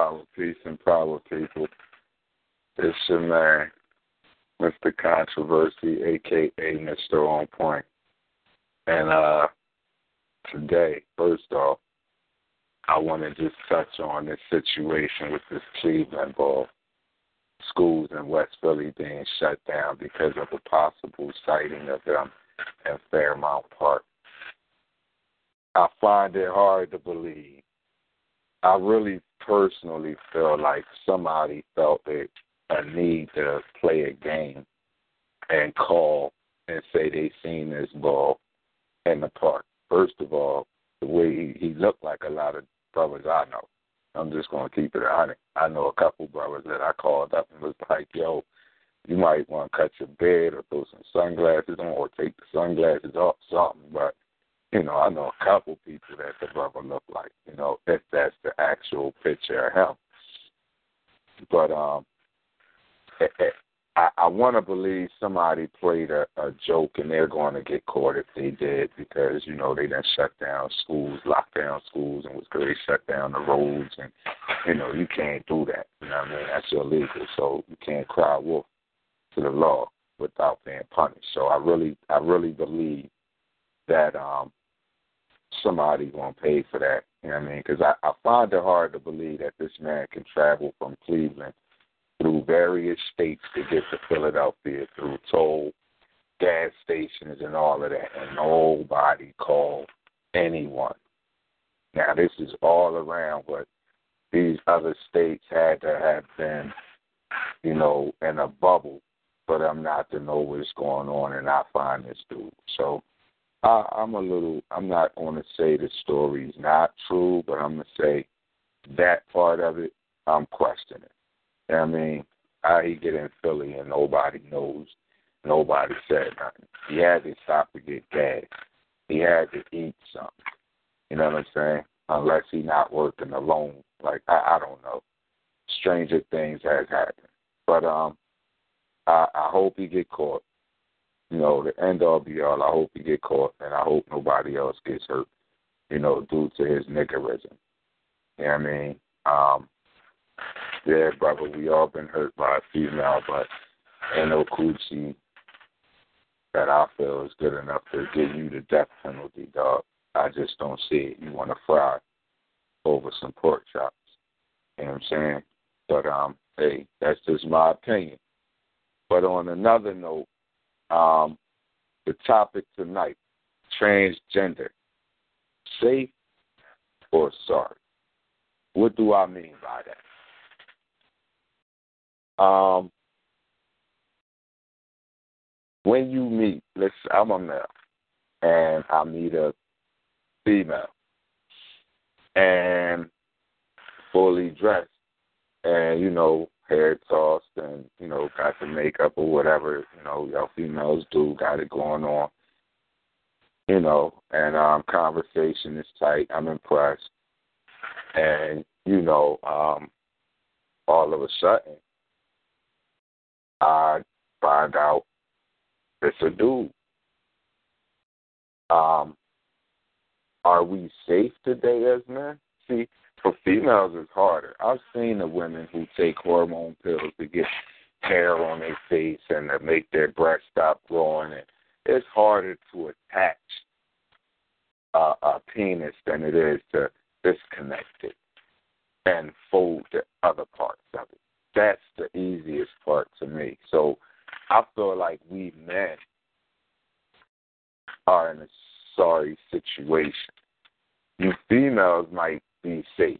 power, peace and power, people. It's your man, Mr. Controversy, aka Mr. On Point. And uh today, first off, I want to just touch on this situation with this Cleveland ball. Schools in West Philly being shut down because of a possible sighting of them in Fairmount Park. I find it hard to believe I really personally feel like somebody felt a, a need to play a game and call and say they seen this ball in the park. First of all, the way he, he looked like a lot of brothers I know. I'm just gonna keep it honest. I know a couple brothers that I called up and was like, "Yo, you might want to cut your bed or throw some sunglasses on or take the sunglasses off, something." But you know, I know a couple people that the brother looked like, you know, if that's the actual picture of him. But um, it, it, I, I want to believe somebody played a, a joke and they're going to get caught if they did because you know they done shut down schools, locked down schools, and was going to shut down the roads, and you know you can't do that. You know what I mean? That's illegal. So you can't cry wolf to the law without being punished. So I really, I really believe that um somebody gonna pay for that. You know what I mean? Because I, I find it hard to believe that this man can travel from Cleveland through various states to get to Philadelphia through toll gas stations and all of that, and nobody called anyone. Now this is all around what these other states had to have been, you know, in a bubble for them not to know what's going on and not find this dude. So I, I'm a little. I'm not going to say the story's not true, but I'm going to say that part of it. I'm questioning. I mean, how he get in Philly and nobody knows. Nobody said nothing. He had to stop to get gas. He had to eat something. You know what I'm saying? Unless he not working alone. Like I, I don't know. Stranger things has happened. But um I, I hope he get caught you know, the end all be all. I hope he get caught, and I hope nobody else gets hurt, you know, due to his niggerism. You know what I mean? Um, yeah, brother, we all been hurt by a female, but ain't no coochie that I feel is good enough to give you the death penalty, dog. I just don't see it. You want to fry over some pork chops. You know what I'm saying? But um, hey, that's just my opinion. But on another note, um, the topic tonight transgender. Safe or sorry? What do I mean by that? Um, when you meet, let's I'm a male, and I meet a female, and fully dressed, and you know hair tossed, and you know got the makeup or whatever you know y'all females do, got it going on, you know, and um conversation is tight. I'm impressed, and you know um all of a sudden I find out it's a dude. Um, are we safe today as men? See, for females, it's harder. I've seen the women who take hormone pills to get hair on their face and to make their breasts stop growing. And it's harder to attach a, a penis than it is to disconnect it and fold the other parts of it. That's the easiest part to me. So I feel like we men are in a sorry situation. You females might be safe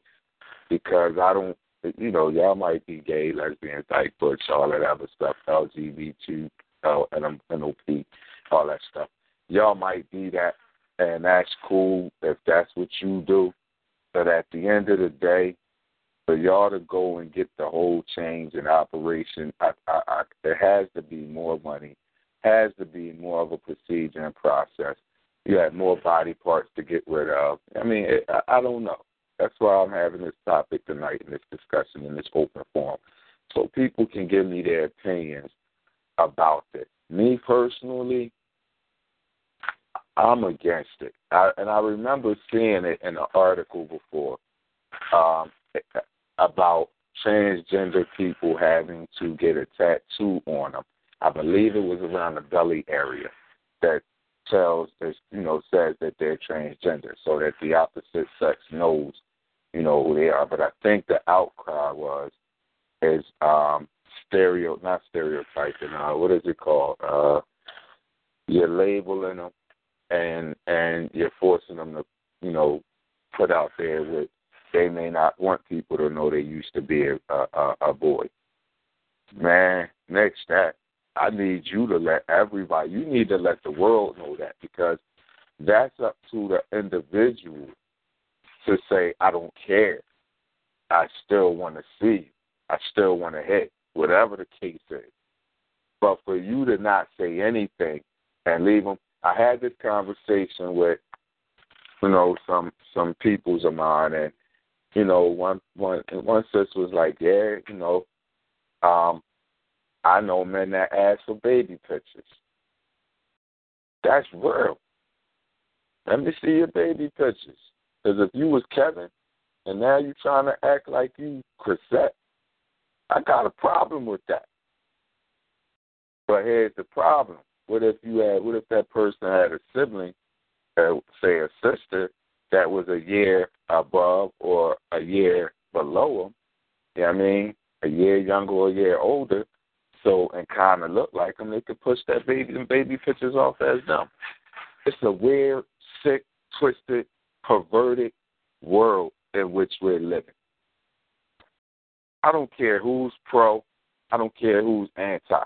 because I don't, you know, y'all might be gay, lesbian, type, butch, all that other stuff, LGBT, uh, NOP, all that stuff. Y'all might be that, and that's cool if that's what you do. But at the end of the day, for y'all to go and get the whole change in operation, I, I, I, there has to be more money, has to be more of a procedure and process. You have more body parts to get rid of. I mean, it, I, I don't know. That's why I'm having this topic tonight in this discussion in this open forum, so people can give me their opinions about it. Me personally, I'm against it, I, and I remember seeing it in an article before. Um, about transgender people having to get a tattoo on them. I believe it was around the belly area that tells you know says that they're transgender, so that the opposite sex knows you know who they are. But I think the outcry was is um stereo not stereotyping. Uh, what is it called? Uh, you're labeling them and and you're forcing them to you know put out there with they may not want people to know they used to be a, a, a boy. Man, next that I need you to let everybody. You need to let the world know that because that's up to the individual to say, I don't care. I still want to see. I still want to hit, whatever the case is. But for you to not say anything and leave them, I had this conversation with, you know, some some peoples of mine, and you know, one one one sister was like, Yeah, you know, um, I know men that ask for baby pictures. That's real. Let me see your baby pictures. Because if you was Kevin and now you're trying to act like you Chrisette, I got a problem with that. But here's the problem. What if you had what if that person had a sibling, uh, say a sister, that was a year above or a year below them. You know what I mean? A year younger or a year older. So and kind of look like them, they could push that baby and baby pictures off as them. It's a weird, sick, twisted, perverted world in which we're living. I don't care who's pro. I don't care who's anti.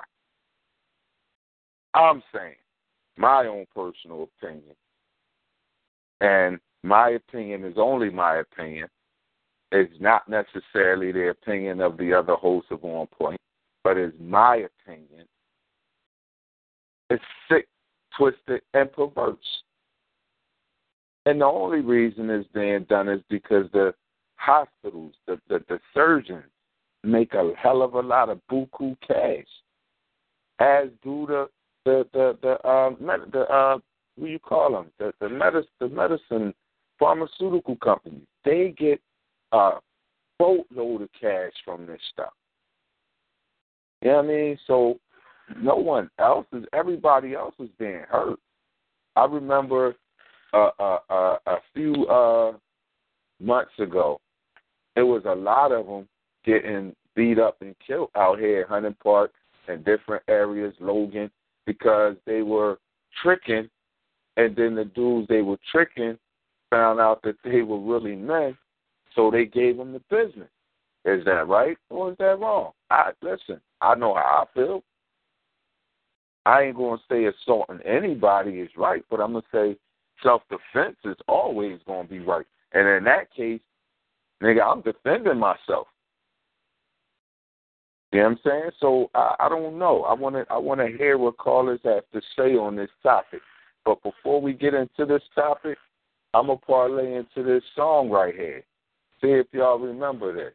I'm saying my own personal opinion. And my opinion is only my opinion. It's not necessarily the opinion of the other hosts of On Point, but it's my opinion. It's sick, twisted, and perverse. And the only reason it's being done is because the hospitals, the, the, the surgeons, make a hell of a lot of buku cash, as do the the the the um the uh what you call them the the medicine the medicine pharmaceutical companies, they get a boatload of cash from this stuff. You know what I mean? So no one else is, everybody else is being hurt. I remember a few uh, months ago, there was a lot of them getting beat up and killed out here at Hunting Park and different areas, Logan, because they were tricking, and then the dudes they were tricking found out that they were really men, so they gave them the business. Is that right or is that wrong? I listen. I know how I feel. I ain't gonna say assaulting anybody is right, but I'm gonna say self defense is always gonna be right. And in that case, nigga, I'm defending myself. You know what I'm saying? So I, I don't know. I wanna I wanna hear what callers have to say on this topic. But before we get into this topic, I'm gonna parlay into this song right here. See if y'all remember this.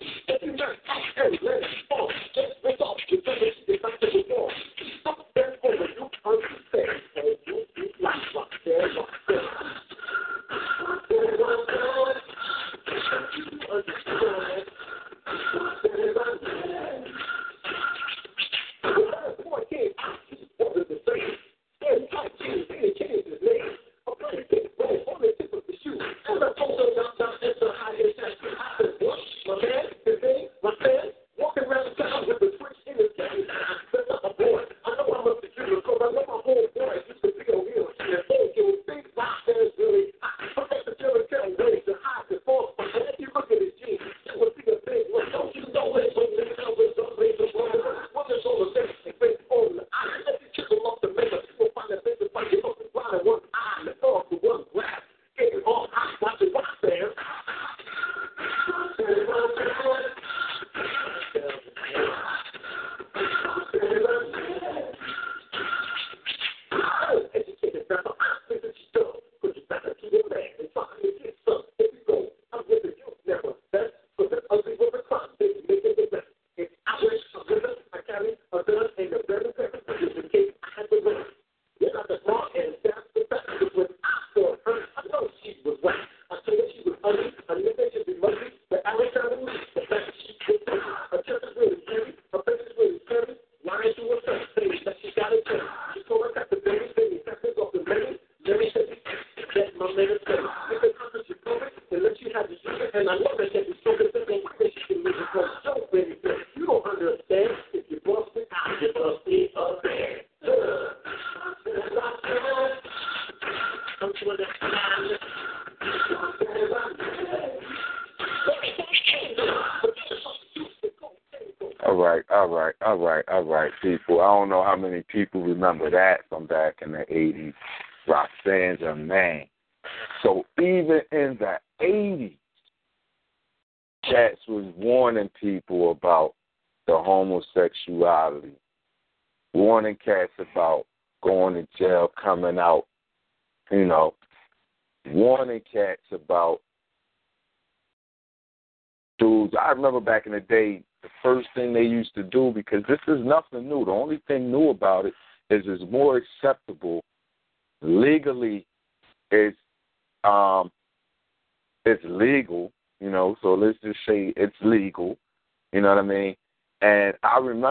not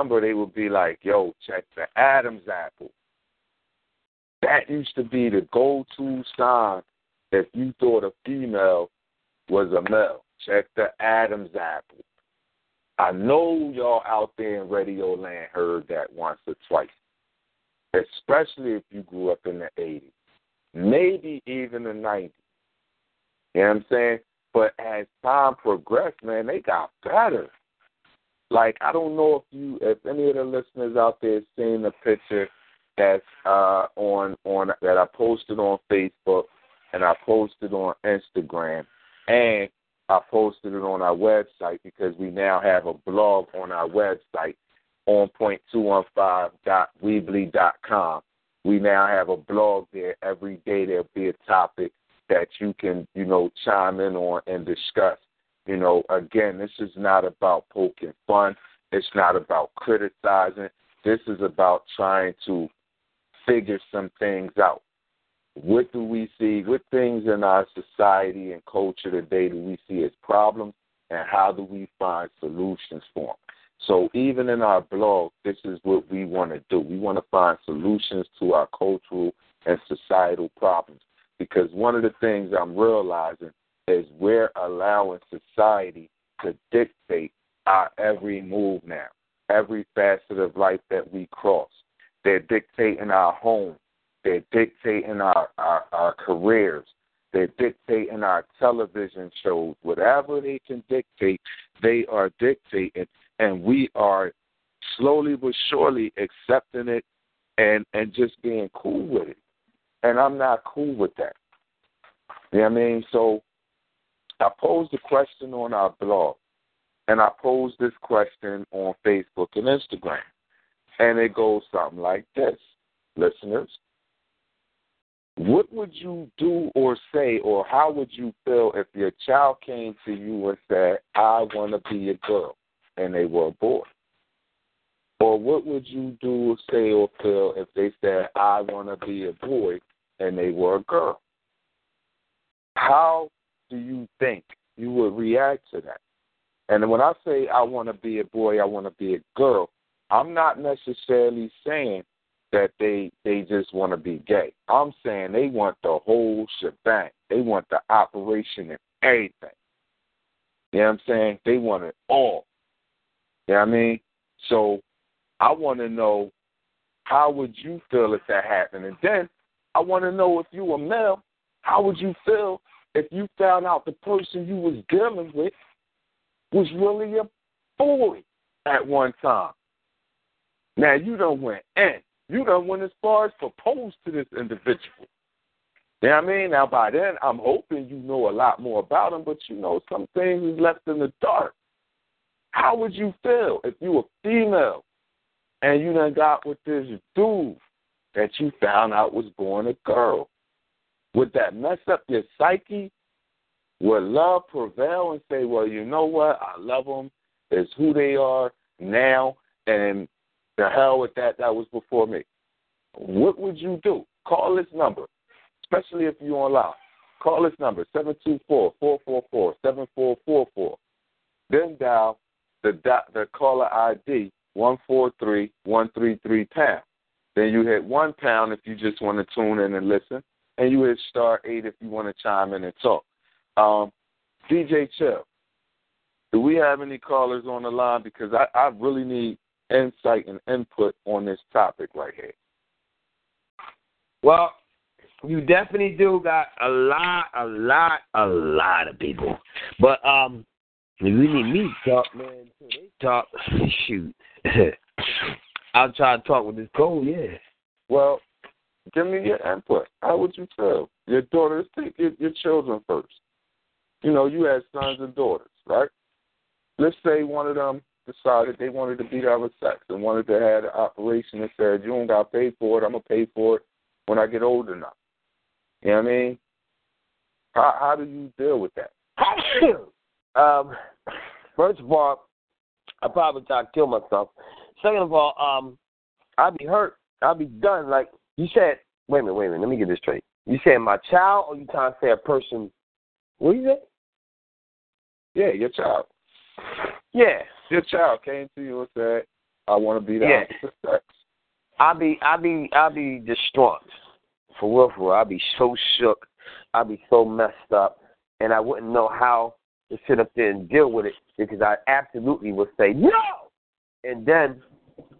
Remember they would be like, "Yo, check the Adam's apple." That used to be the go-to sign if you thought a female was a male. Check the Adam's apple. I know y'all out there in Radio Land heard that once or twice, especially if you grew up in the 80s, maybe even the 90s. You know what I'm saying? But as time progressed, man, they got better. Like I don't know if you, if any of the listeners out there seen the picture that's uh, on on that I posted on Facebook and I posted on Instagram and I posted it on our website because we now have a blog on our website on point215.weebly.com. We now have a blog there. Every day there'll be a topic that you can, you know, chime in on and discuss. You know, again, this is not about poking fun. It's not about criticizing. This is about trying to figure some things out. what do we see? What things in our society and culture today do we see as problems, and how do we find solutions for them? So even in our blog, this is what we want to do. We want to find solutions to our cultural and societal problems. Because one of the things I'm realizing is we're allowing society to dictate our every move now, every facet of life that we cross. They're dictating our home. They're dictating our, our, our careers. They're dictating our television shows. Whatever they can dictate, they are dictating. And we are slowly but surely accepting it and, and just being cool with it. And I'm not cool with that. You know what I mean? So I posed a question on our blog, and I posed this question on Facebook and Instagram. And it goes something like this Listeners, what would you do or say, or how would you feel if your child came to you and said, I want to be a girl, and they were a boy? Or what would you do or say or feel if they said, I want to be a boy, and they were a girl? How do you think you would react to that? And when I say I want to be a boy, I want to be a girl, I'm not necessarily saying that they they just want to be gay. I'm saying they want the whole shebang. They want the operation and everything. You know what I'm saying? They want it all. You know what I mean? So I want to know how would you feel if that happened? And then I want to know if you were male, how would you feel if you found out the person you was dealing with was really a boy at one time? Now you don't went in. You don't went as far as proposed to this individual. You know what I mean? Now by then I'm hoping you know a lot more about him, but you know some things is left in the dark. How would you feel if you were female and you done got with this dude that you found out was born a girl? Would that mess up your psyche? Would love prevail and say, well, you know what? I love them. It's who they are now, and the hell with that. That was before me. What would you do? Call this number, especially if you're online. Call this number, 724-444-7444. Then dial the, the caller ID, 143-133 pound. Then you hit one pound if you just want to tune in and listen and you hit star eight if you want to chime in and talk. Um, DJ Chill, do we have any callers on the line? Because I, I really need insight and input on this topic right here. Well, you definitely do got a lot, a lot, a lot of people. But um, if you need me to talk, man, they talk. Shoot, I'll try to talk with this cold, Yeah. Well, Give me your input. How would you feel? Your daughters, take your, your children first. You know, you had sons and daughters, right? Let's say one of them decided they wanted to be the other sex and wanted to have an operation and said, You don't got to pay for it. I'm going to pay for it when I get old enough. You know what I mean? How, how do you deal with that? um, first of all, I probably try to kill myself. Second of all, um, I'd be hurt. I'd be done. Like you said, wait a minute, wait a minute. Let me get this straight. You said my child, or you trying to say a person? What you say? Yeah, your child. Yeah, your child came to you and said, "I want to be the yeah. opposite sex." I'll be, I'll be, I'll be distraught. For real, for real. I'll be so shook. I'll be so messed up, and I wouldn't know how to sit up there and deal with it because I absolutely would say no, and then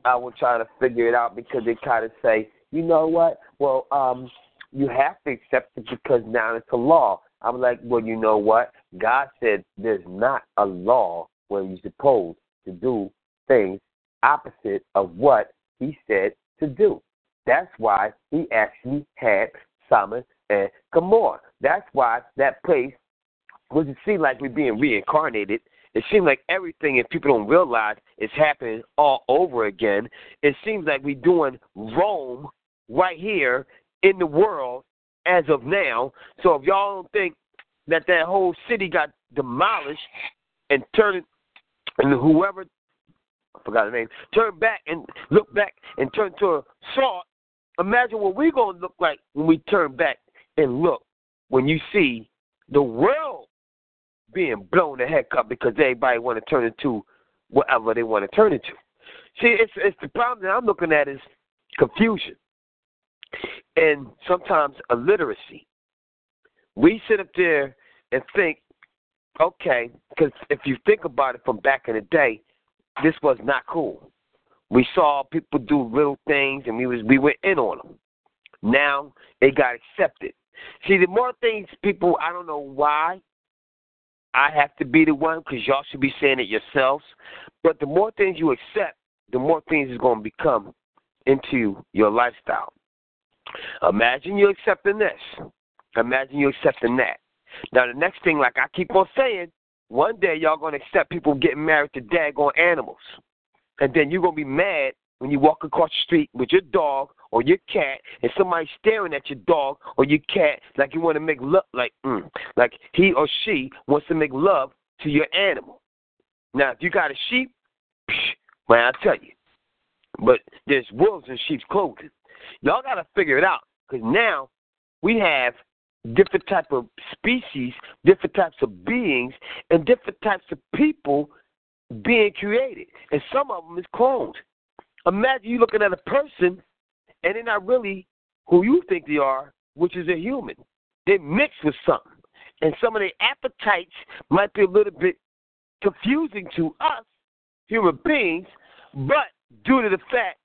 I would try to figure it out because they kind of say, you know what? Well, um, you have to accept it because now it's a law. I'm like, well, you know what? God said there's not a law where you're supposed to do things opposite of what He said to do. That's why He actually had Sodom and Gomorrah. That's why that place was it seemed like we're being reincarnated. It seems like everything, if people don't realize, is happening all over again. It seems like we're doing Rome right here in the world as of now. So if y'all don't think that that whole city got demolished and turned and whoever I forgot the name turned back and looked back and turned to a salt Imagine what we're to look like when we turn back and look when you see the world being blown the heck up because everybody want to turn into whatever they want to turn into. See, it's it's the problem that I'm looking at is confusion and sometimes illiteracy. We sit up there and think, okay, because if you think about it from back in the day, this was not cool. We saw people do little things and we was we went in on them. Now it got accepted. See, the more things people, I don't know why I have to be the one because y'all should be saying it yourselves. But the more things you accept, the more things is going to become into your lifestyle. Imagine you accepting this. Imagine you accepting that. Now the next thing, like I keep on saying, one day y'all gonna accept people getting married to daggone animals. And then you're gonna be mad when you walk across the street with your dog or your cat and somebody staring at your dog or your cat like you want to make love like mm, like he or she wants to make love to your animal. Now if you got a sheep, psh, man, I tell you. But there's wolves in sheep's clothing. Y'all got to figure it out because now we have different type of species, different types of beings, and different types of people being created, and some of them is cloned. Imagine you looking at a person, and they're not really who you think they are, which is a human. They mix with something, and some of their appetites might be a little bit confusing to us human beings, but due to the fact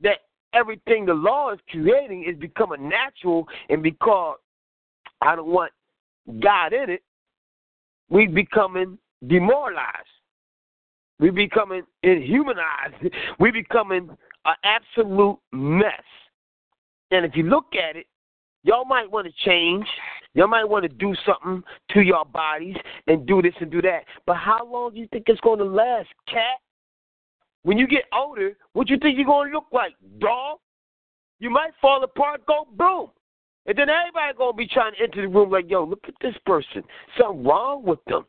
that everything the law is creating is becoming natural and because I don't want God in it, we becoming demoralized. We becoming inhumanized. We becoming an absolute mess. And if you look at it, y'all might want to change. Y'all might want to do something to your bodies and do this and do that. But how long do you think it's going to last, cat? When you get older, what you think you're gonna look like, dog? You might fall apart, go boom. And then everybody gonna be trying to enter the room like, yo, look at this person. Something wrong with them.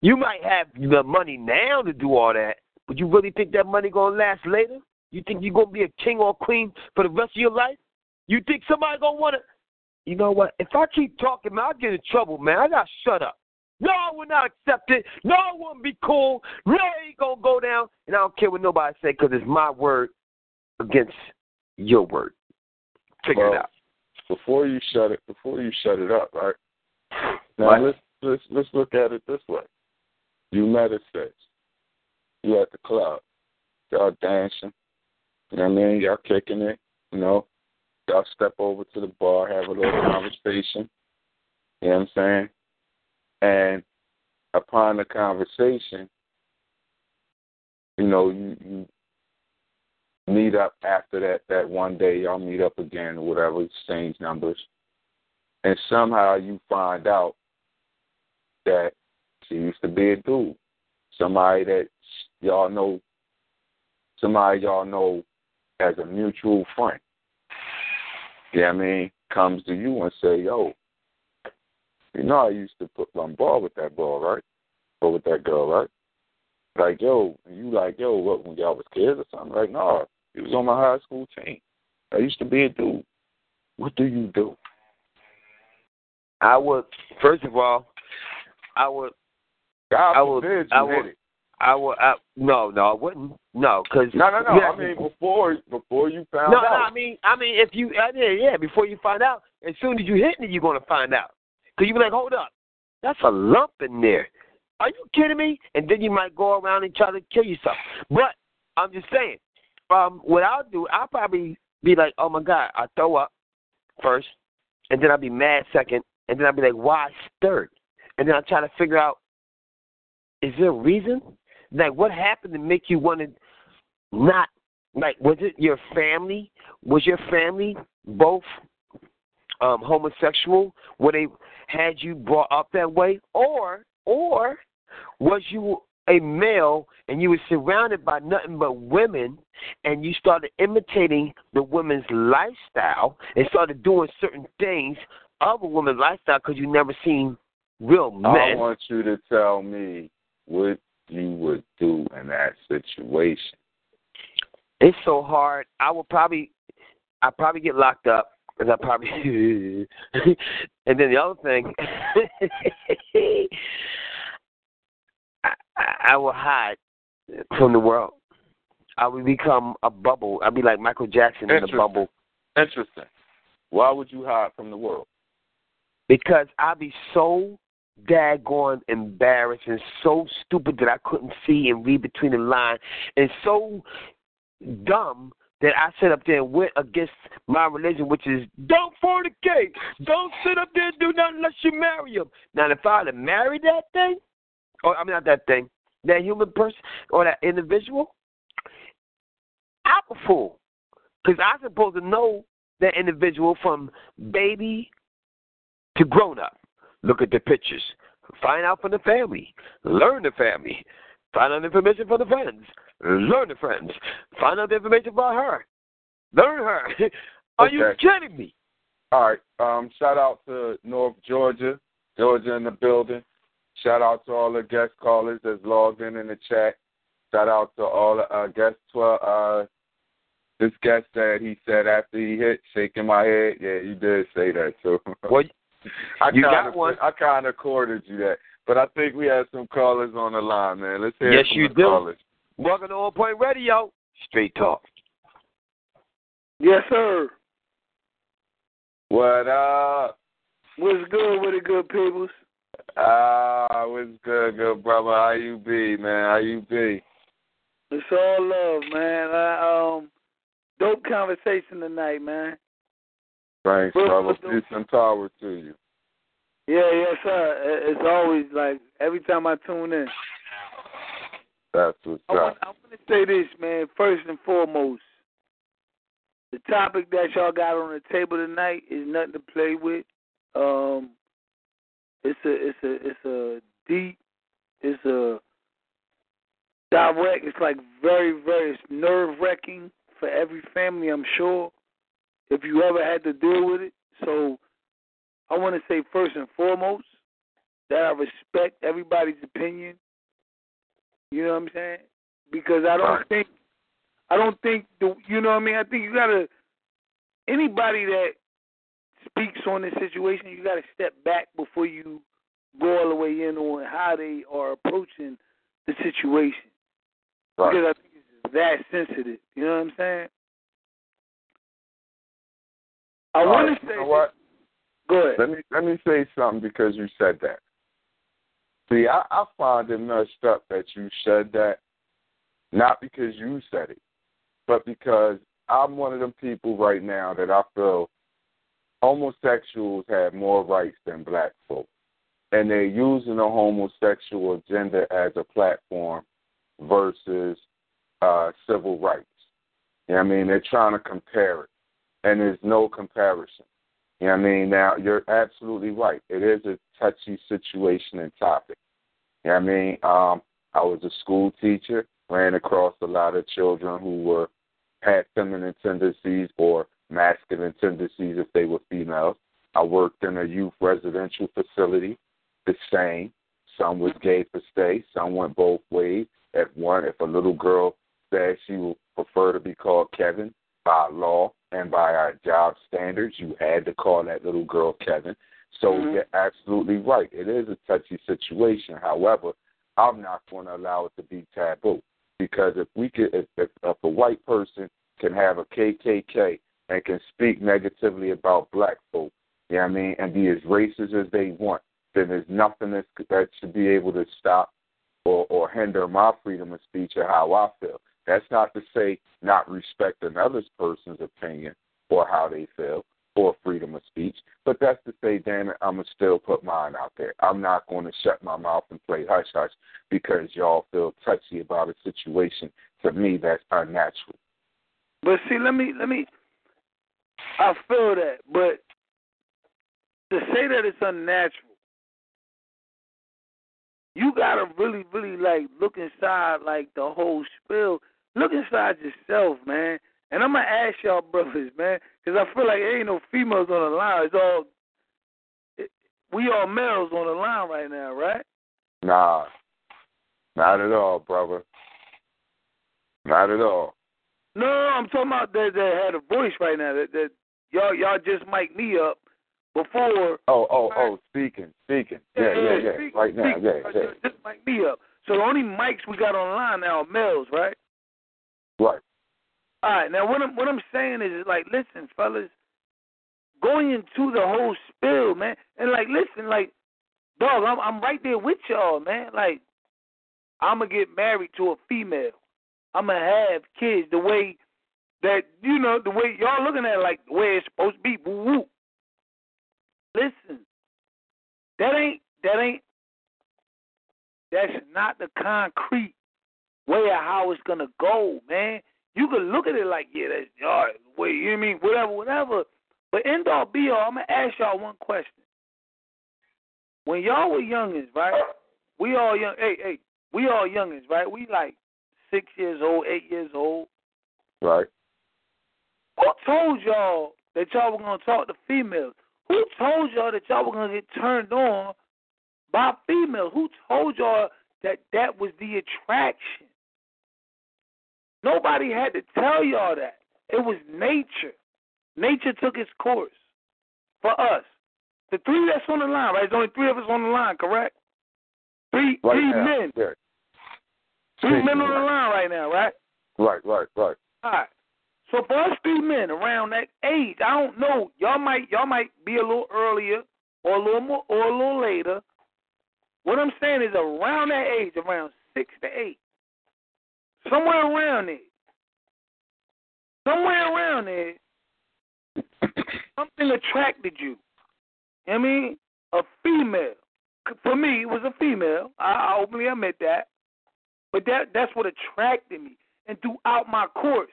You might have the money now to do all that, but you really think that money gonna last later? You think you're gonna be a king or queen for the rest of your life? You think somebody gonna wanna you know what? If I keep talking, man, I'll get in trouble, man. I gotta shut up. No, I will not accept it. No, I won't be cool. No, it ain't gonna go down. And I don't care what nobody say because it's my word against your word. Figure well, it out. Before you shut it, before you shut it up, right? Now let's let's let's look at it this way. United States. You at the club. Y'all dancing. You know what I mean? Y'all kicking it. You know. Y'all step over to the bar, have a little conversation. You know what I'm saying? And upon the conversation, you know, you, you meet up after that that one day, y'all meet up again or whatever, exchange numbers. And somehow you find out that she used to be a dude. Somebody that y'all know somebody y'all know as a mutual friend. Yeah, you know I mean, comes to you and say, Yo, you know, I used to put one ball with that ball, right? Or with that girl, right? Like, yo, you like, yo, what, when y'all was kids or something? Like, no, he was on my high school team. I used to be a dude. What do you do? I would, first of all, I would, God I would, forbid I you would, hit it. I would, I, no, no, I wouldn't, no, because No, no, no. Yeah. I mean, before before you found no, out. no, I mean, I mean, if you, I mean, yeah, before you find out, as soon as you hit it, you're gonna find out. Cause you be like, hold up, that's a lump in there. Are you kidding me? And then you might go around and try to kill yourself. But I'm just saying, um, what I'll do, I'll probably be like, oh my god, I throw up first, and then I'll be mad second, and then I'll be like, why third? And then I'll try to figure out, is there a reason? Like, what happened to make you want to not like? Was it your family? Was your family both um, homosexual? Were they had you brought up that way, or or was you a male and you were surrounded by nothing but women, and you started imitating the women's lifestyle and started doing certain things of a woman's lifestyle because you never seen real men? I want you to tell me what you would do in that situation. It's so hard. I would probably, I probably get locked up because I probably. and then the other thing, I, I will hide from the world. I will become a bubble. I'll be like Michael Jackson in a bubble Interesting. Why would you hide from the world? because I'll be so daggone embarrassed and so stupid that I couldn't see and read between the lines and so dumb that I sit up there and went against my religion, which is don't fornicate, don't sit up there and do nothing unless you marry him. Now, if I had married that thing, or I mean not that thing, that human person or that individual, I'm a fool because I'm supposed to know that individual from baby to grown up. Look at the pictures. Find out from the family. Learn the family. Find out information from the friends. Learn the friends. Find out the information about her. Learn her. Are you kidding me? All right. Um, shout out to North Georgia, Georgia in the building. Shout out to all the guest callers that's logged in in the chat. Shout out to all the uh, guests. Uh, this guest said he said after he hit, shaking my head. Yeah, you did say that too. Well, I you kinda, got one. I kind of accorded you that, but I think we have some callers on the line, man. Let's hear Yes, from you do. callers. Welcome to On Point Radio. Straight talk. Yes, sir. What up? What's good with it, good peoples? Ah, what's good, good brother? How you be, man? How you be? It's all love, man. I, um, dope conversation tonight, man. Thanks, brother. Peace and power to you. Yeah, yes, sir. It's always like every time I tune in. That's what's I want. I want to say this, man. First and foremost, the topic that y'all got on the table tonight is nothing to play with. Um, it's a, it's a, it's a deep, it's a direct. It's like very, very nerve wracking for every family, I'm sure. If you ever had to deal with it, so I want to say first and foremost that I respect everybody's opinion. You know what I'm saying? Because I don't Right. think I don't think the you know what I mean. I think you gotta anybody that speaks on this situation, you gotta step back before you go all the way in on how they are approaching the situation Right. because I think it's that sensitive. You know what I'm saying? I want right, to you say. know what? Go ahead. Let me let me say something because you said that. See, I, I find it messed up that you said that, not because you said it, but because I'm one of them people right now that I feel homosexuals have more rights than black folk. And they're using the homosexual agenda as a platform versus uh, civil rights. You know I mean? They're trying to compare it. And there's no comparison. You know what I mean? Now, you're absolutely right. It is a touchy situation and topic. You know what I mean? Um, I was a school teacher, ran across a lot of children who were had feminine tendencies or masculine tendencies if they were females. I worked in a youth residential facility, the same. Some was gay for stay, some went both ways. If one, if a little girl said she would prefer to be called Kevin by law and by our job standards, you had to call that little girl Kevin. So Mhm. you're absolutely right. It is a touchy situation. However, I'm not going to allow it to be taboo because if we could, if, if, if a white person can have a KKK and can speak negatively about black folk, you know what I mean, and be as racist as they want, then there's nothing that that should be able to stop or or hinder my freedom of speech or how I feel. That's not to say not respect another person's opinion or how they feel or freedom of speech, but that's to say, damn it, I'm gonna still put mine out there. I'm not going to shut my mouth and play hush hush because y'all feel touchy about a situation. To me, that's unnatural. But see, let me let me. I feel that, but to say that it's unnatural, you gotta really, really like look inside, like the whole spill. Look inside yourself, man. And I'm gonna ask y'all brothers, man, because I feel like there ain't no females on the line. It's all it, we all males on the line right now, right? Nah, not at all, brother. Not at all. No, I'm talking about that that had a voice right now. That that y'all y'all just mic me up before. Oh, oh, oh, speaking, speaking. Yeah, yeah, yeah. speak- Right now, speak. yeah, yeah. Just mic me up. So the only mics we got online now are males, right? Right. All right. Now what I'm what I'm saying is like, listen, fellas, going into the whole spill, man, and like, listen, like, dog, I'm I'm right there with y'all, man. Like, I'm gonna get married to a female. I'm gonna have kids the way that you know the way y'all looking at it, like the way it's supposed to be. Woo woo. Listen, that ain't that ain't that's not the concrete way of how it's gonna go, man. You could look at it like, yeah, that's all right, wait, you know what I mean? Whatever, whatever. But end all be all, I'm gonna ask y'all one question. When y'all were youngins, right? We all young hey, hey, we all youngins, right? We like six years old, eight years old. Right. Who told y'all that y'all were gonna talk to females? Who told y'all that y'all were gonna get turned on by females? Who told y'all that that was the attraction? Nobody had to tell y'all that. It was nature. Nature took its course for us. The three that's on the line, right? There's only three of us on the line, correct? Three, Right three now. men. Yeah. Three men on the line right now, right? Right, right, right. All right. So for us three men around that age, I don't know. Y'all might y'all might be a little earlier or a little more or a little later. What I'm saying is around that age, around six to eight, somewhere around there, somewhere around there, something attracted you. You know I mean, a female. For me, it was a female. I, I openly admit that. But that that's what attracted me. And throughout my course,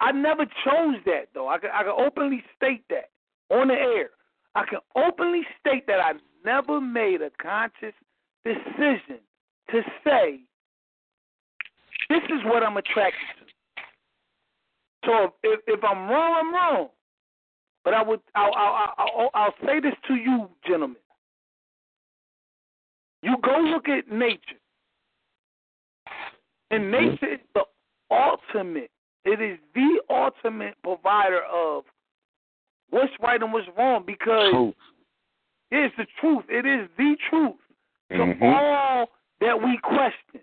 I never chose that though. I can I can openly state that on the air. I can openly state that I never made a conscious decision to say this is what I'm attracted to. So if if I'm wrong, I'm wrong. But I would I'll I'll, I'll, I'll say this to you, gentlemen. You go look at nature. And nature is the ultimate. It is the ultimate provider of what's right and what's wrong because Truth. it's the truth. It is the truth to Mhm. all that we question.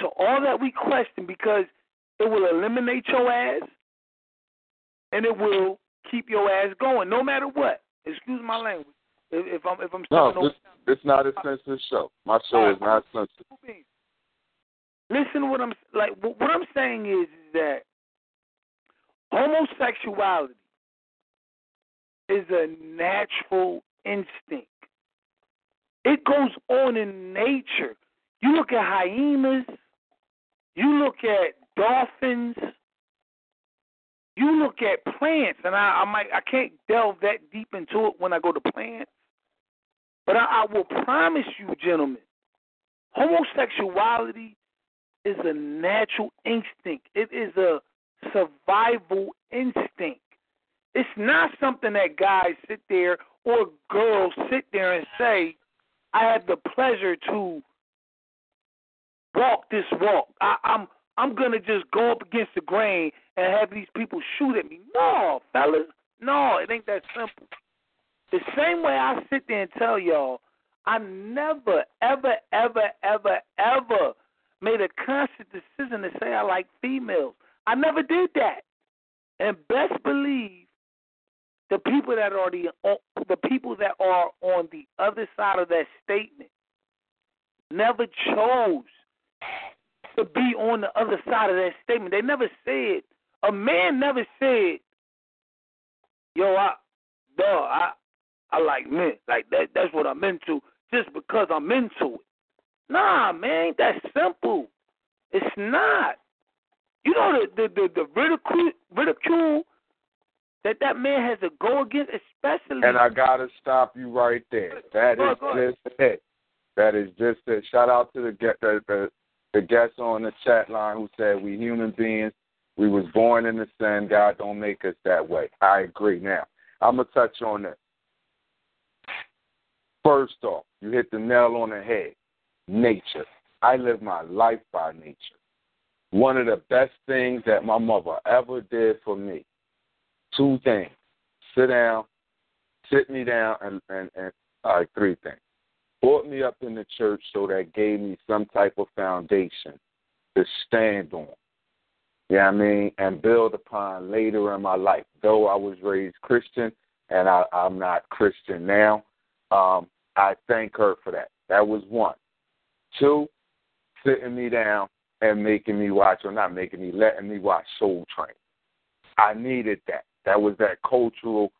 To all that we question because it will eliminate your ass and it will keep your ass going no matter what. Excuse my language. If, if I'm if I'm No, this, it's not a sensitive show. My show is not sensitive. Listen to what I'm like. What what I'm saying is, is that homosexuality is a natural instinct. It goes on in nature. You look at hyenas, you look at dolphins, you look at plants, and I, I might I can't delve that deep into it when I go to plants. But I, I will promise you, gentlemen, homosexuality is a natural instinct. It is a survival instinct. It's not something that guys sit there or girls sit there and say, I had the pleasure to walk this walk. I, I'm I'm gonna just go up against the grain and have these people shoot at me. No, fellas, no, it ain't that simple. The same way I sit there and tell y'all, I never, ever, ever, ever, ever made a conscious decision to say I like females. I never did that. And best believe the people that are the the people that are on the other side of that statement never chose to be on the other side of that statement. They never said a man never said, "Yo, I, duh, I, I like men. Like that. That's what I'm into. Just because I'm into it." Nah, man, that's simple. It's not. You know the the the, the ridicule ridicule that that man has to go against, especially. And I gotta stop you right there. That Go is ahead, go ahead. just it. That is just it. Shout out to the get the, the the guests on the chat line who said we human beings. We was born in the sin. God don't make us that way. I agree. Now I'm gonna touch on this. First off, you hit the nail on the head. Nature. I live my life by nature. one of the best things that my mother ever did for me. Two things. Sit down, sit me down, and, and, and all right, three things. Brought me up in the church so that gave me some type of foundation to stand on. You know I mean? And build upon later in my life. Though I was raised Christian and I, I'm not Christian now, um, I thank her for that. That was one. Two, sitting me down and making me watch, or not making me, letting me watch Soul Train. I needed that. That was that cultural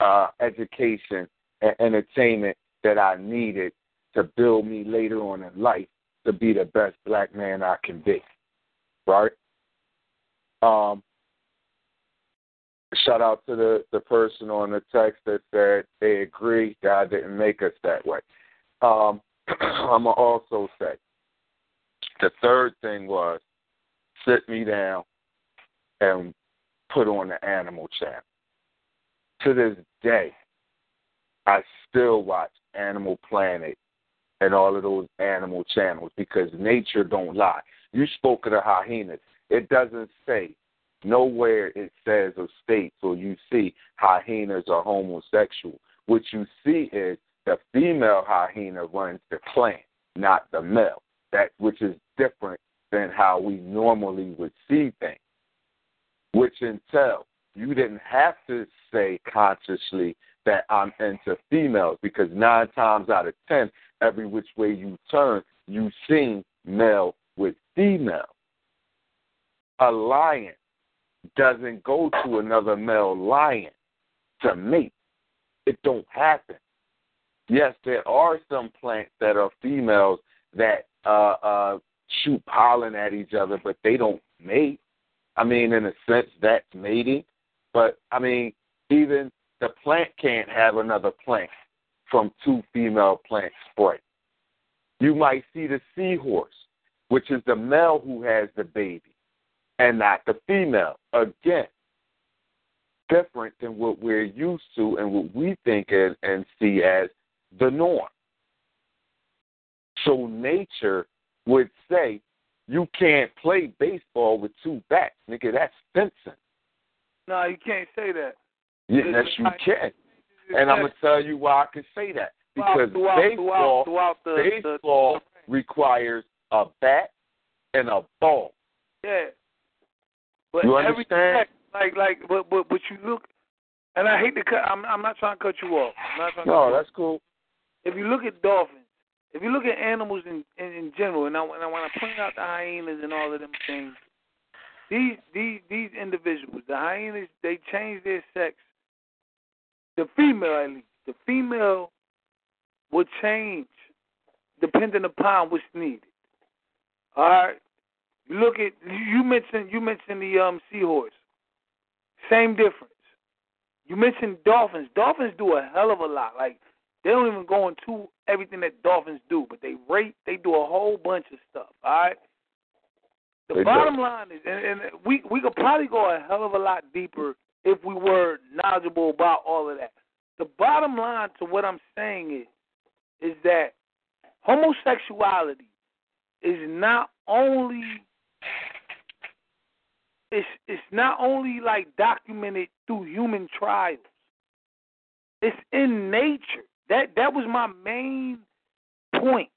uh, education and entertainment that I needed to build me later on in life to be the best black man I can be. Right? Um, shout out to the, the person on the text that said they agree God didn't make us that way. Um, I'm going to also say the third thing was sit me down and put on the Animal Channel. To this day, I still watch Animal Planet and all of those animal channels because nature don't lie. You spoke of the hyenas. It doesn't say nowhere it says or states or you see hyenas are homosexual. What you see is the female hyena runs the clan, not the male. That which is different than how we normally would see things. Which entails you didn't have to say consciously that I'm into females because nine times out of ten, every which way you turn, you see male with female. A lion doesn't go to another male lion to mate. It don't happen. Yes, there are some plants that are females that uh, uh, shoot pollen at each other, but they don't mate. I mean, in a sense, that's mating. But I mean, even the plant can't have another plant from two female plants spray. You might see the seahorse, which is the male who has the baby, and not the female. Again, different than what we're used to and what we think and, and see as the norm. So nature would say you can't play baseball with two bats, nigga. That's fencing. No, you can't say that. Yes, you can. And I'm gonna tell you why I can say that because throughout, baseball, throughout, throughout the, baseball the, requires a bat and a ball. Yeah. But You every understand? like like but but but you look and I hate to cut I'm I'm not trying to cut you off. I'm not trying No, off. that's cool. if you look at dolphins, if you look at animals in in, in general, and I and I want to point out the hyenas and all of them things, these these these individuals, the hyenas, they change their sex. The female, at least, the female will change depending upon what's needed. All right. Look at you mentioned you mentioned the um seahorse. Same difference. You mentioned dolphins. Dolphins do a hell of a lot. Like they don't even go into everything that dolphins do, but they rate. They do a whole bunch of stuff. All right. The They do. bottom line is, and, and we we could probably go a hell of a lot deeper if we were knowledgeable about all of that. The bottom line to what I'm saying is, is that homosexuality is not only it's it's not only like documented through human trials. It's in nature. That that was my main point.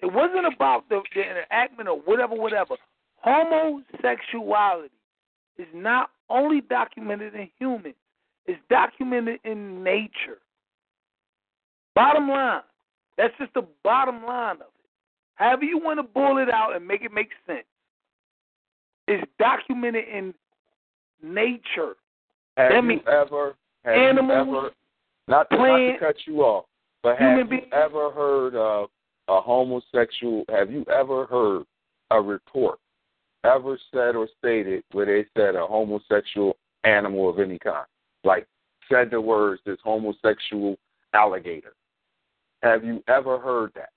It wasn't about the, the enactment or whatever, whatever. Homosexuality is not only documented in humans, it's documented in nature. Bottom line. That's just the bottom line of it. However you want to boil it out and make it make sense. It's documented in nature. Have That you ever have animals, you ever not to, not to cut you off, but have you beings. ever heard of a homosexual have you ever heard a report ever said or stated where they said a homosexual animal of any kind? Like said the words this homosexual alligator. Have you ever heard that?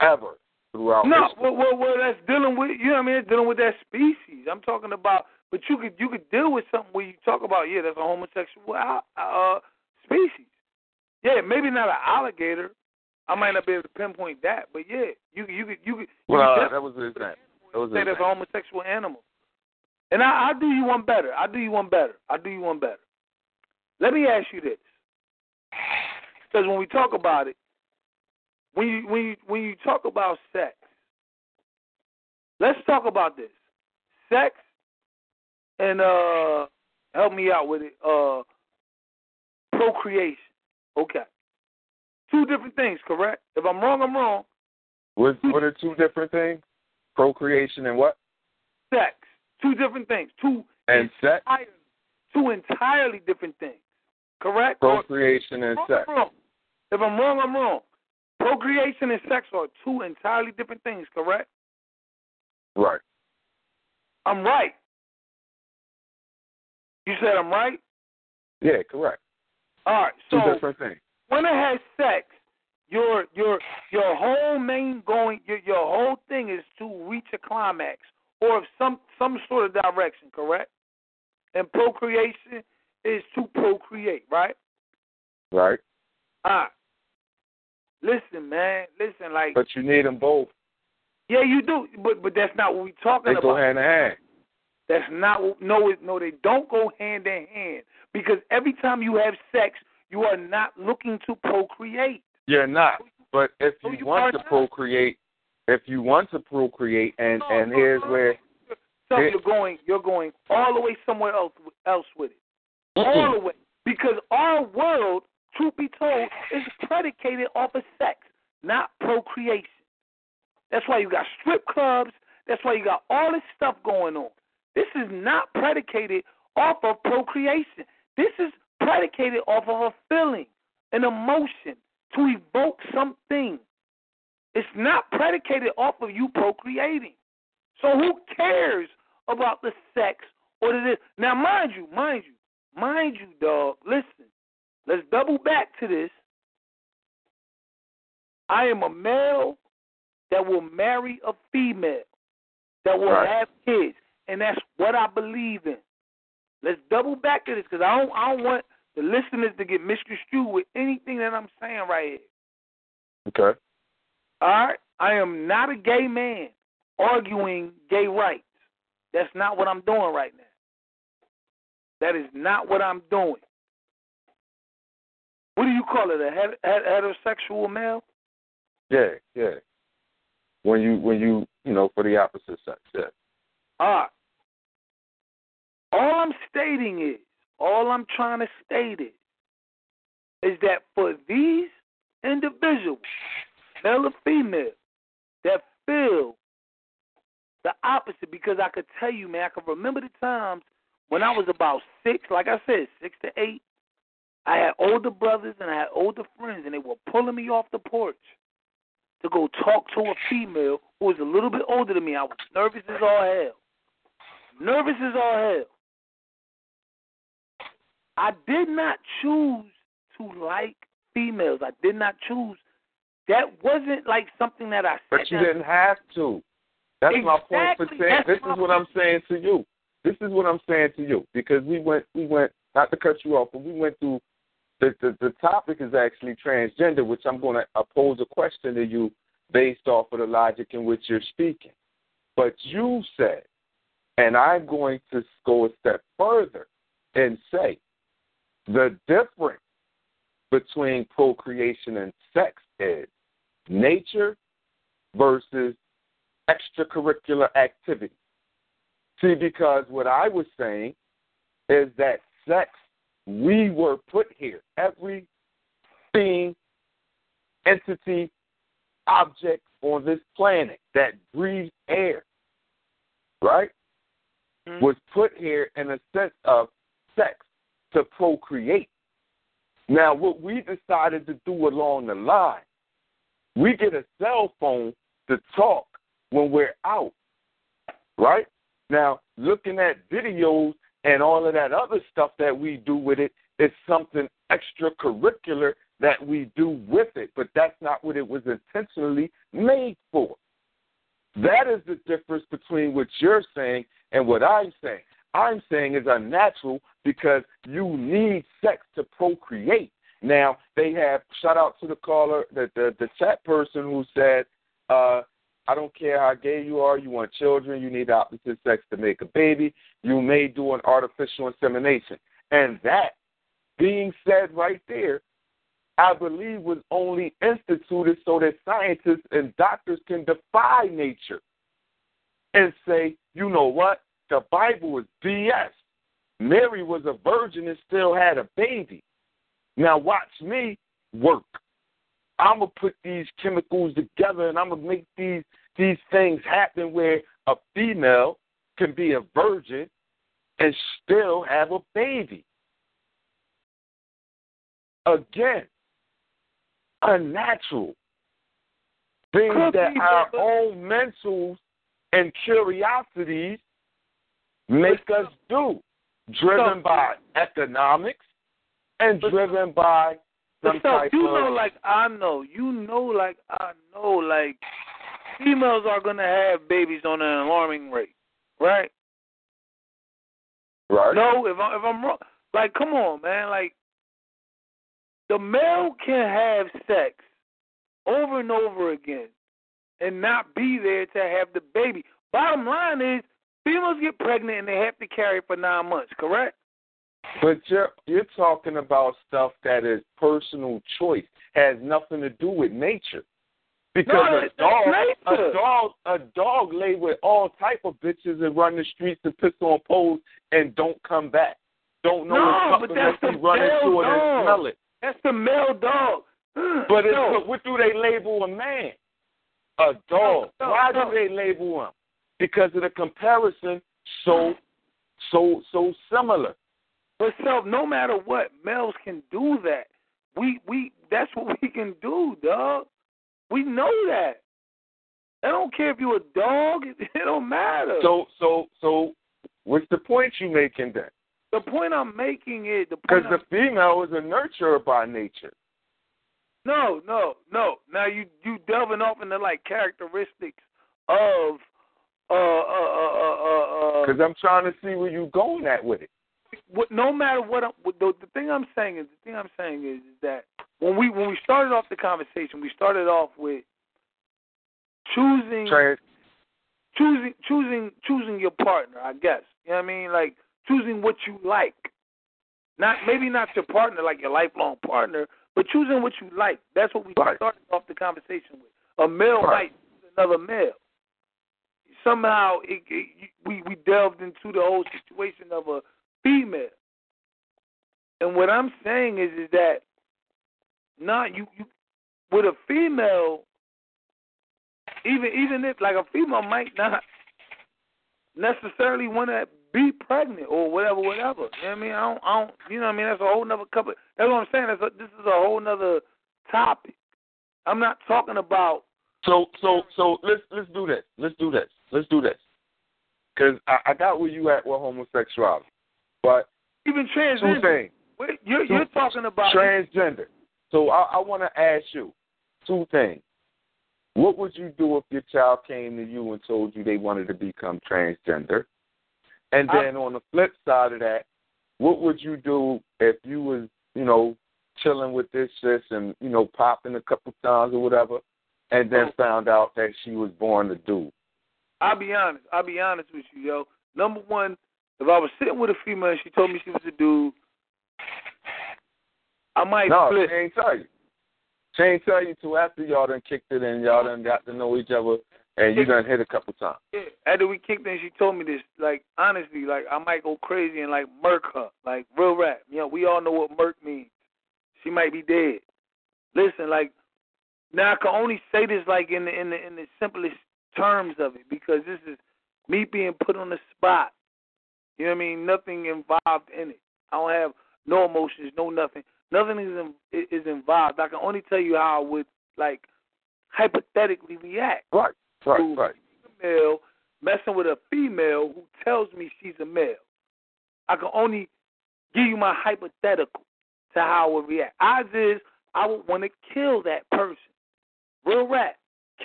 Ever throughout No, well, well, well, that's dealing with you know what I mean. It's dealing with that species. I'm talking about, but you could you could deal with something where you talk about yeah, that's a homosexual al- uh, species. Yeah, maybe not an alligator. I might not be able to pinpoint that, but yeah, you could you could you could. You Well, could that was an example. Those say there's a homosexual animal. And I, I do you one better. I'll do you one better. I'll do you one better. Let me ask you this, because when we talk about it, when you when you when you talk about sex, let's talk about this. Sex and uh help me out with it. Uh procreation. Okay. Two different things, correct? If I'm wrong, I'm wrong. What, what are two different things? Procreation and what? Sex. Two different things. Two And sex? two entirely different things. Correct? Procreation and sex. Wrong. If I'm wrong, I'm wrong. Procreation and sex are two entirely different things, correct? Right. I'm right. You said I'm right? Yeah, correct. All right. So Two different things. when it has sex, your your your whole main going your your whole thing is to reach a climax or of some some sort of direction, correct? And procreation is to procreate, right? Right. All right. Listen, man. Listen, like But you need them both. yeah, you do, but but that's not what we're talking They about. go hand in hand. That's not what- no no they don't go hand in hand because every time you have sex, you are not looking to procreate. You're not. But if you you want to procreate, if you want to procreate, and No, and no, here's no. where So Here- you're going you're going all the way somewhere else else with it. All Mm-mm. the way because our world, truth be told, is predicated off of sex, not procreation. That's why you got strip clubs. That's why you got all this stuff going on. This is not predicated off of procreation. This is predicated off of a feeling, an emotion to evoke something. It's not predicated off of you procreating. So who cares about the sex or the this? Now, mind you, mind you, mind you, dog. Listen, let's double back to this. I am a male that will marry a female that will Right. have kids, and that's what I believe in. Let's double back to this because I don't, I don't want the listeners to get misconstrued with anything that I'm saying right here. okay. All right, I am not a gay man arguing gay rights. That's not what I'm doing right now. That is not what I'm doing. What do you call it? A het- het- heterosexual male? Yeah, yeah. When you when you you know for the opposite sex, yeah. All right. All I'm stating is, all I'm trying to state is, is that for these individuals, male or female, that feel the opposite, because I could tell you, man, I can remember the times when I was about six, like I said, six to eight. I had older brothers and I had older friends, and they were pulling me off the porch to go talk to a female who was a little bit older than me. I was nervous as all hell. Nervous as all hell. I did not choose to like females. I did not choose. That wasn't like something that I said But you didn't have to. That's my point for saying. That's This is what I'm saying to you. This is what I'm saying to you because we went we went not to cut you off, but we went through the the, the topic is actually transgender, which I'm going to uh, pose a question to you based off of the logic in which you're speaking. But you said, and I'm going to go a step further and say the difference between procreation and sex is nature versus extracurricular activity. See, because what I was saying is that sex, we were put here. Every being, entity, object on this planet that breathes air, right, Mhm. was put here in a sense of sex to procreate. Now, what we decided to do along the line, we get a cell phone to talk when we're out, right? Now, looking at videos and all of that other stuff that we do with it is something extracurricular that we do with it, but that's not what it was intentionally made for. That is the difference between what you're saying and what I'm saying. I'm saying is unnatural because you need sex to procreate. Now they have shout out to the caller, the the, the chat person who said uh, I don't care how gay you are, you want children, you need opposite sex to make a baby, you may do an artificial insemination. And that being said right there, I believe was only instituted so that scientists and doctors can defy nature and say, you know what? The Bible is BS. Mary was a virgin and still had a baby. Now watch me work. I'm gonna put these chemicals together and I'm gonna make these these things happen where a female can be a virgin and still have a baby. Again, unnatural. Things that our own mentals and curiosities make us do, driven by economics and driven by some so type you of know, like I know, you know, like I know, like females are gonna have babies on an alarming rate, right? right. No, if I, if I'm wrong, like come on, man, like the male can have sex over and over again and not be there to have the baby. Bottom line is, females get pregnant and they have to carry for nine months, correct? But you're you're talking about stuff that is personal choice, has nothing to do with nature. Because No, a dog, a dog, a dog lay with all type of bitches and run the streets and piss on poles and don't come back. Don't know No, but that's the run male into it and dog. smell it. That's the male dog. But it's, no. what do they label a man? A dog. No, no, Why do they label him? Because of the comparison so so so similar. But so no matter what, males can do that. We we that's what we can do, dog. We know that. I don't care if you're a dog. It don't matter. So so so what's the point you making then? the point I'm making is the Because point. the female is a nurturer by nature. no, no, no. Now you you delving off into like characteristics of uh uh uh uh uh. uh Because I'm trying to see where you're going at with it. what, no matter what, I'm, what the, the thing I'm saying is the thing I'm saying is, is that when we when we started off the conversation, we started off with choosing Trans- choosing choosing choosing your partner. I guess you know what I mean, like choosing what you like. Not maybe not your partner, like your lifelong partner, but choosing what you like. That's what we Right. started off the conversation with. A male Right. might choose another male. Somehow it, it, we we delved into the whole situation of a female. And what I'm saying is is that not you, you with a female even even if like a female might not necessarily want to be pregnant or whatever, whatever. You know what I mean? I don't, I don't you know what I mean? That's a whole nother couple. That's what I'm saying. That's a, this is a whole nother topic. I'm not talking about. So so so let's let's do this. Let's do this. Let's do this. Because I, I got where you at with homosexuality, but Even two transgender. things. Wait, You're, you're talking about transgender. So I, I want to ask you two things. What would you do if your child came to you and told you they wanted to become transgender? And I- then on the flip side of that, what would you do if you was, you know, chilling with this sis and, you know, popping a couple times or whatever, and then oh. found out that she was born a dude? I'll be honest. I'll be honest with you, yo. Number one, if I was sitting with a female and she told me she was a dude, I might No, flip. she ain't tell you. She ain't tell you till after y'all done kicked it and y'all done got to know each other and you done hit a couple times. Yeah, after we kicked in, she told me this. Like honestly, like I might go crazy and like murk her, like real rap. You know, we all know what murk means. She might be dead. Listen, like now I can only say this like in the in the in the simplest terms of it because this is me being put on the spot. You know what I mean? Nothing involved in it. I don't have no emotions, no nothing. Nothing is in, is involved. I can only tell you how I would like hypothetically react. Right, right, Ooh. right. male messing with a female who tells me she's a male. I can only give you my hypothetical to how I would react. Odds is I would want to kill that person. Real rap.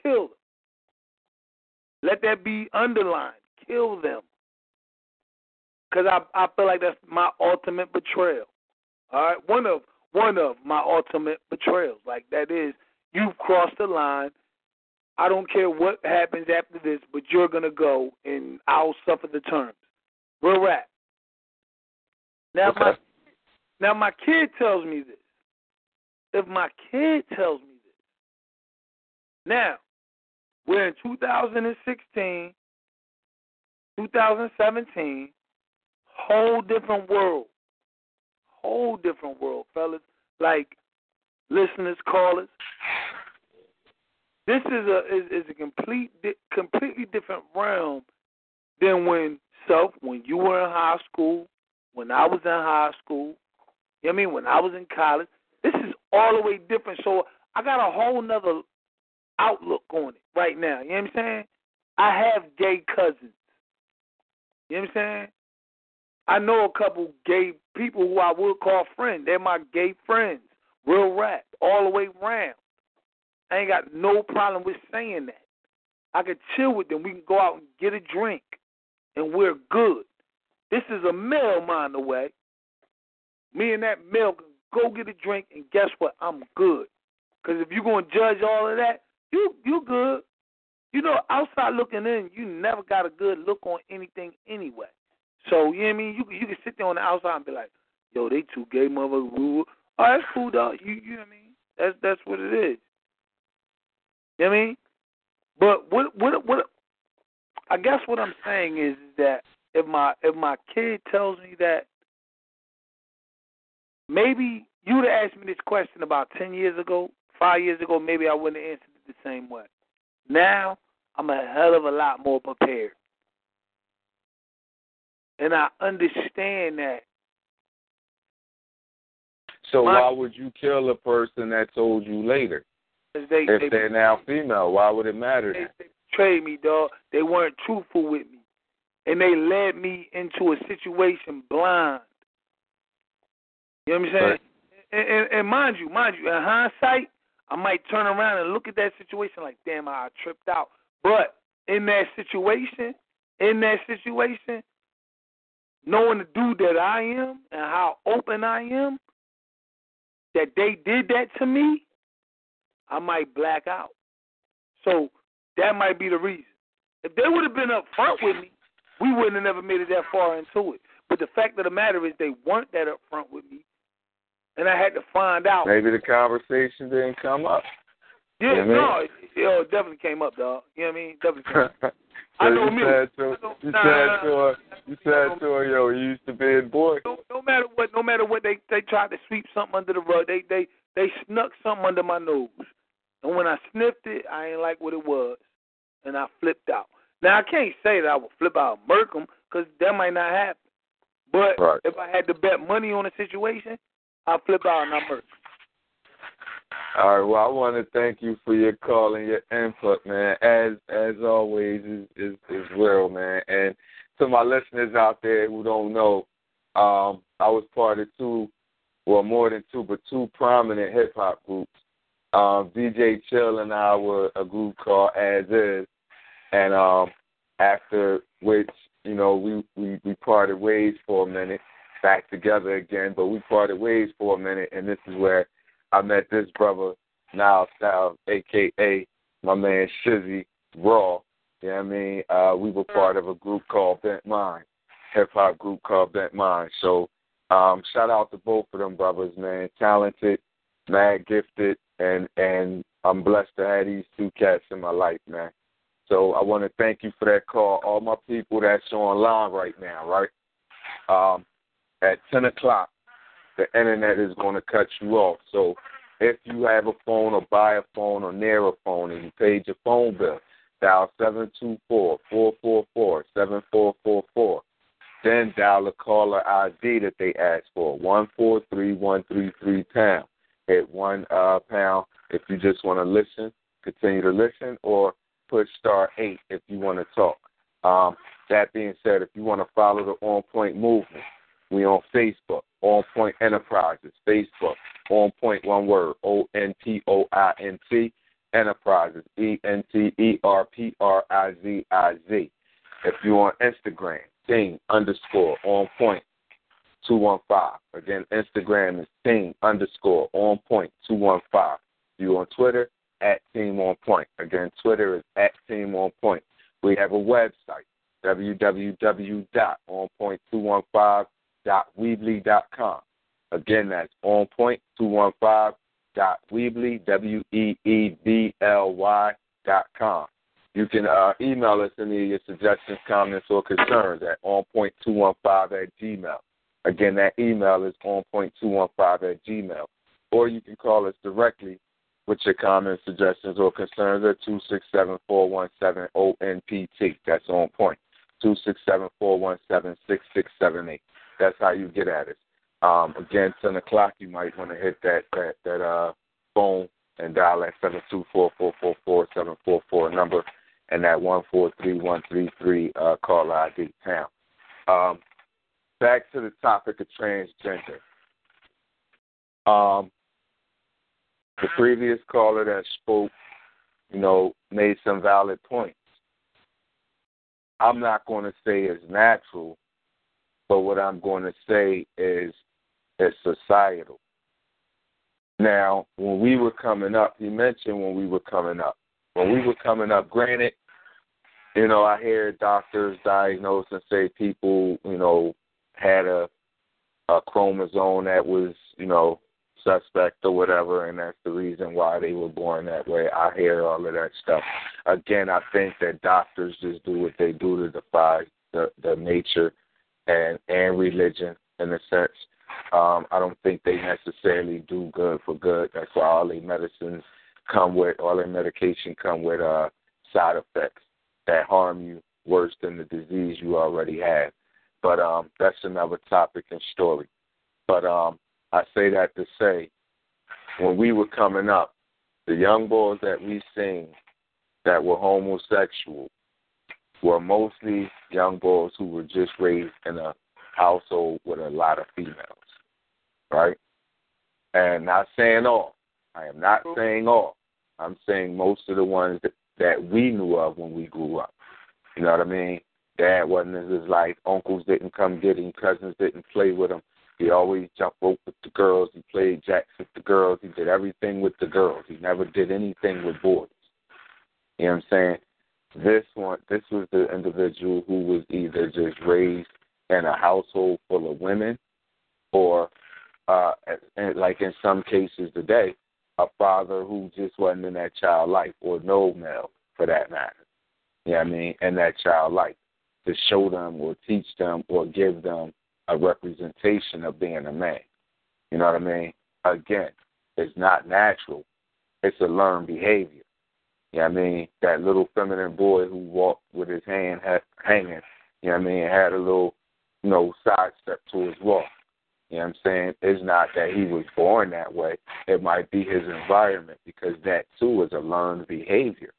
Kill them. Let that be underlined. Kill them. Because I, I feel like that's my ultimate betrayal. All right? One of one of my ultimate betrayals. Like that is you've crossed the line I don't care what happens after this, but you're gonna go, and I'll suffer the terms. Real rap. Now Okay. my now my kid tells me this. If my kid tells me this, now we're in 2016, 2017, whole different world, whole different world, fellas. Like listeners, callers. This is a is, is a complete di- completely different realm than when self when you were in high school, when I was in high school. You know I mean? When I was in college. This is all the way different. So I got a whole nother outlook on it right now. You know what I'm saying? I have gay cousins. You know what I'm saying? I know a couple gay people who I would call friends. They're my gay friends. Real rap, all the way round. I ain't got no problem with saying that. I could chill with them. We can go out and get a drink, and we're good. This is a male, mind the way. Me and that male can go get a drink, and guess what? I'm good. Because if you're going to judge all of that, you you good. You know, outside looking in, you never got a good look on anything anyway. So you know what I mean. You you can sit there on the outside and be like, "Yo, they two gay motherfuckers." Oh, that's cool, dog. You you know what I mean. That's that's what it is. You know what I mean? But what what what? I guess what I'm saying is that if my if my kid tells me that maybe you would have asked me this question about ten years ago, five years ago, maybe I wouldn't have the same way. Now I'm a hell of a lot more prepared. And I understand that So My- why would you kill a person that told you later? they If they, they're now female, why would it matter they, they betrayed me, dog. They weren't truthful with me, and they led me into a situation blind. You know what I'm saying? Right. And, and, and mind you, mind you, in hindsight, I might turn around and look at that situation like, damn, I tripped out. But in that situation, in that situation, knowing the dude that I am and how open I am, that they did that to me, I might black out. So that might be the reason. If they would have been up front with me, we wouldn't have never made it that far into it. But the fact of the matter is they weren't that up front with me. And I had to find out. Maybe the conversation didn't come up. Yeah, You know what I mean? no, it, it, it definitely came up, dog. You know what I mean? Definitely came up. so I know you me. said to know- you nah, said to her you said to her, yo, you used to be a boy. no, no matter what, no matter what, they they tried to sweep something under the rug. They they they snuck something under my nose, and when I sniffed it, I ain't like what it was, and I flipped out. Now I can't say that I would flip out them because that might not happen. But Right. if I had to bet money on a situation, I'll flip out and I murk. All right. Well, I want to thank you for your call and your input, man. As as always, is is, is real, man. And to my listeners out there who don't know, um, I was part of two, well, more than two, but two prominent hip hop groups. Um, DJ Chill and I were a group called As Is, and um, after which, you know, we, we we parted ways for a minute, back together again, but we parted ways for a minute, and this is where I met this brother, Nile Style, aka my man Shizzy Raw. You know what I mean? Uh, we were part of a group called Bent Mind, hip hop group called Bent Mind. So um, shout out to both of them brothers, man. Talented, mad gifted, and and I'm blessed to have these two cats in my life, man. So I want to thank you for that call. All my people that's online right now, right? Um, at 10 o'clock, the internet is going to cut you off. So if you have a phone or buy a phone or near a phone and you paid your phone bill, dial 724-444-7444. Then dial the caller ID that they asked for, 143133 pound. Hit one uh, pound if you just want to listen, continue to listen, or push star 8 if you want to talk. Um, that being said, if you want to follow the On Point movement, we on Facebook, On Point Enterprises, Facebook, On Point one word, O N T O I N T Enterprises, E N T E R P R I Z I Z. If you're on Instagram, Ting underscore On Point two one five. Again, Instagram is Ting underscore On Point two one five. You on Twitter at Team On Point. Again, Twitter is at Team On Point. We have a website, www.onpoint215.weebly.com. Again, that's onpoint215.weebly, W-E-E-B-L-Y dot com. You can uh, email us any of your suggestions, comments, or concerns at onpoint215 at gmail. Again, that email is onpoint215 at gmail. Or you can call us directly with your comments, suggestions, or concerns at 267-417-ONPT. That's on point. 267-417-6678. That's how you get at it. Um, again, 10 o'clock, you might want to hit that, that, that uh, phone and dial that 724-444-744 number and that 143133 uh, call ID town. Um, back to the topic of transgender. Um, the previous caller that spoke, you know, made some valid points. I'm not going to say it's natural, but what I'm going to say is it's societal. Now, when we were coming up, he mentioned when we were coming up. When we were coming up, granted, you know, I hear doctors diagnose and say people, you know, had a a chromosome that was, you know, suspect or whatever, and that's the reason why they were born that way. I hear all of that stuff. Again, I think that doctors just do what they do to defy the, the nature and and religion in a sense. Um, I don't think they necessarily do good for good. That's why all their medicines come with all their medication come with uh side effects that harm you worse than the disease you already have. But um, that's another topic and story. But um, I say that to say, when we were coming up, the young boys that we seen that were homosexual were mostly young boys who were just raised in a household with a lot of females, right? And not saying all. I am not saying all. I'm saying most of the ones that, that we knew of when we grew up. You know what I mean? Dad wasn't in his life. Uncles didn't come get him. Cousins didn't play with him. He always jumped rope with the girls. He played jacks with the girls. He did everything with the girls. He never did anything with boys. You know what I'm saying? This one, this was the individual who was either just raised in a household full of women, or, uh, and like in some cases today, a father who just wasn't in that child life, or no male for that matter. You know what I mean? In that child life to show them or teach them or give them a representation of being a man. You know what I mean? Again, it's not natural. It's a learned behavior. You know what I mean? That little feminine boy who walked with his hand hanging, you know what I mean, had a little, you know, sidestep to his walk. You know what I'm saying? It's not that he was born that way. It might be his environment because that too is a learned behavior.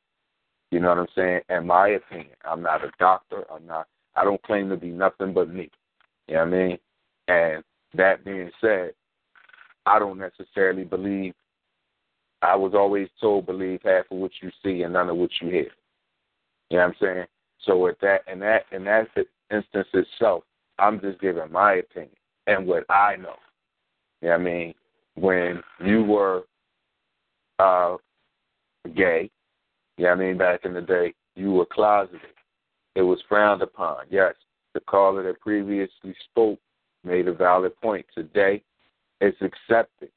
You know what I'm saying? In my opinion, I'm not a doctor. I'm not. I don't claim to be nothing but me. You know what I mean? And that being said, I don't necessarily believe. I was always told believe half of what you see and none of what you hear. You know what I'm saying? So with that, in that, in that instance itself, I'm just giving my opinion and what I know. You know what I mean? When you were uh, gay, you know what I mean? Back in the day, you were closeted. It was frowned upon. Yes, the caller that previously spoke made a valid point. Today, it's accepted.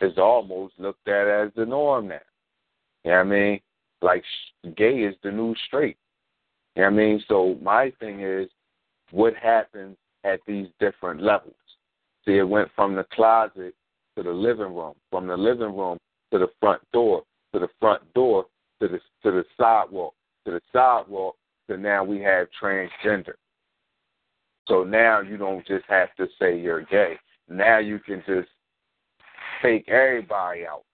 It's almost looked at as the norm now. You know what I mean? Like gay is the new straight. You know what I mean? So my thing is, what happens at these different levels? See, it went from the closet to the living room, from the living room to the front door, to the front door to the to the sidewalk, to the sidewalk, So now we have transgender. So now you don't just have to say you're gay. Now you can just take everybody out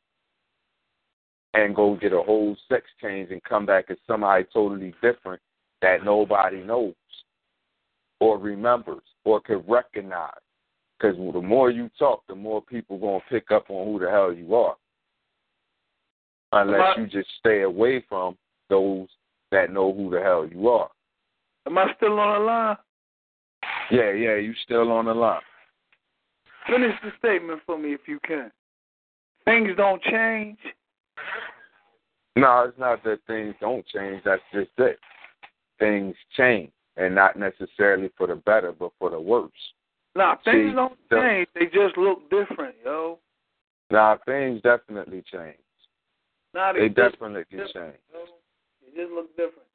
and go get a whole sex change and come back as somebody totally different that nobody knows or remembers or can recognize. Because the more you talk, the more people going to pick up on who the hell you are unless you just stay away from those that know who the hell you are. Am I still on the line? Yeah, yeah, you still on the line. Finish the statement for me if you can. Things don't change. No, it's not that things don't change. That's just it. Things change, and not necessarily for the better, but for the worse. Nah, things See, don't the- change. They just look different, yo. Now, things definitely change. Nah, They just definitely change. yo. They just look different.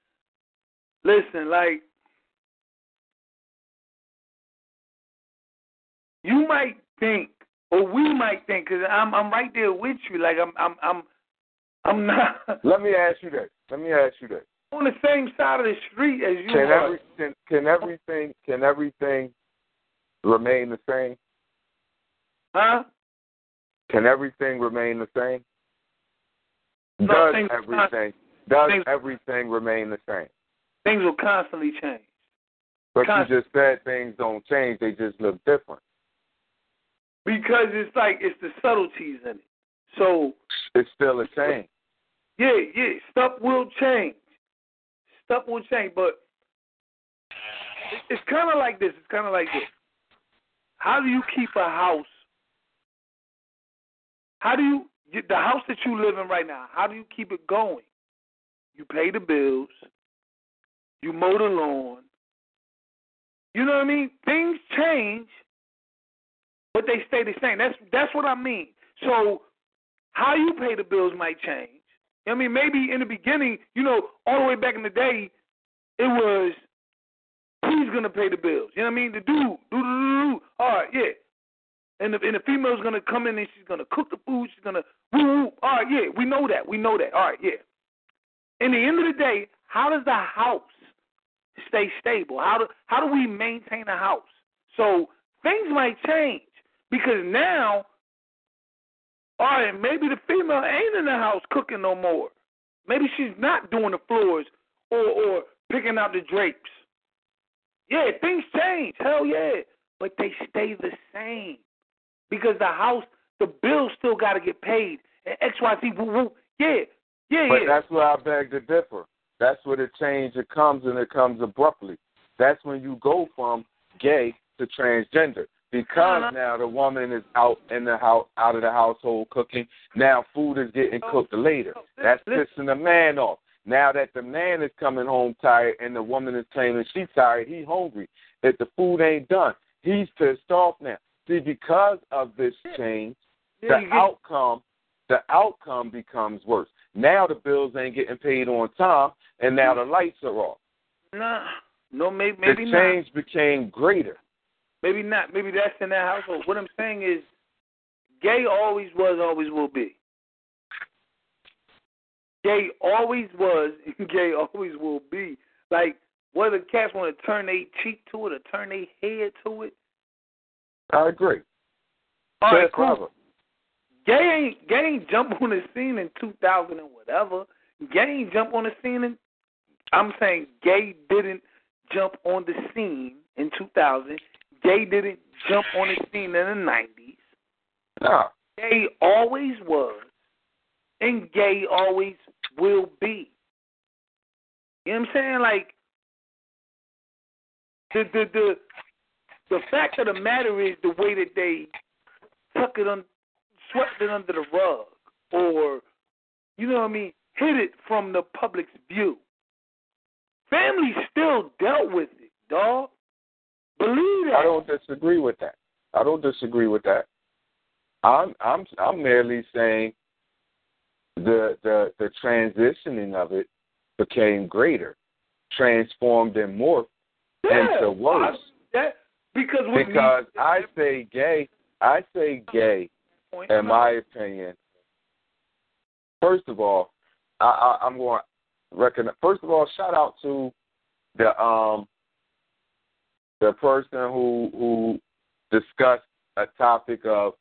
Listen, like you might think, or we might think, because I'm I'm right there with you. Like I'm I'm I'm I'm not Let me ask you this. Let me ask you this. on the same side of the street as you Can are. every can, can everything can everything remain the same? huh? Can everything remain the same? No, Does everything does things- everything remain the same? Things will constantly change. But Con- you just said things don't change; they just look different. Because it's like it's the subtleties in it. So It's still a change. yeah, yeah, stuff will change. Stuff will change, but it's kind of like this. It's kind of like this. How do you keep a house? How do you the house that you live in right now? How do you keep it going? You pay the bills. You mow the lawn. You know what I mean? Things change, but they stay the same. That's that's what I mean. So how you pay the bills might change. I mean, maybe in the beginning, you know, all the way back in the day, it was he's gonna pay the bills. You know what I mean? The dude, do do do do. All right, yeah. And the and the female's gonna come in and she's gonna cook the food. She's gonna woo woo. All right, yeah. We know that. We know that. All right, yeah. In the end of the day, how does the house stay stable? How do how do we maintain a house? So things might change because now, all right, maybe the female ain't in the house cooking no more. Maybe she's not doing the floors or or picking out the drapes. Yeah, things change. Hell yeah, but they stay the same because the house, the bills still got to get paid. And X Y Z, woo woo. Yeah, yeah, But yeah. But that's where I beg to differ. That's where the change it comes and it comes abruptly. That's when you go from gay to transgender. Because Uh-huh. now the woman is out in the house out of the household cooking. Now food is getting Oh, cooked later. oh, That's pissing the man off. Now that the man is coming home tired and the woman is claiming she's tired, he hungry. If the food ain't done, he's pissed off now. See, because of this change, the outcome the outcome becomes worse. Now the bills ain't getting paid on time, and now the lights are off. Nah, no, maybe maybe the not. change became greater. Maybe not. Maybe that's in that household. What I'm saying is, gay always was, always will be. Gay always was, and gay always will be. Like whether cats want to turn their cheek to it or turn their head to it. I agree. All right, cool. Gay ain't gay ain't jump on the scene in 2000 and whatever. Gay ain't jump on the scene in. I'm saying gay didn't jump on the scene in 2000. Gay didn't jump on the scene in the 90s. No. Gay always was, and gay always will be. You know what I'm saying? Like the the the the fact of the matter is the way that they tuck it on, swept it under the rug, or you know what I mean, hid it from the public's view. Family still dealt with it, dog. Believe that. I don't disagree with that. I don't disagree with that. I'm I'm I'm merely saying the the the transitioning of it became greater, transformed and morphed yeah, into worse. I- that because Because me, I say gay, I say gay point, in my opinion, first of all, I, I, I'm going to recognize. First of all, shout out to the um the person who who discussed a topic of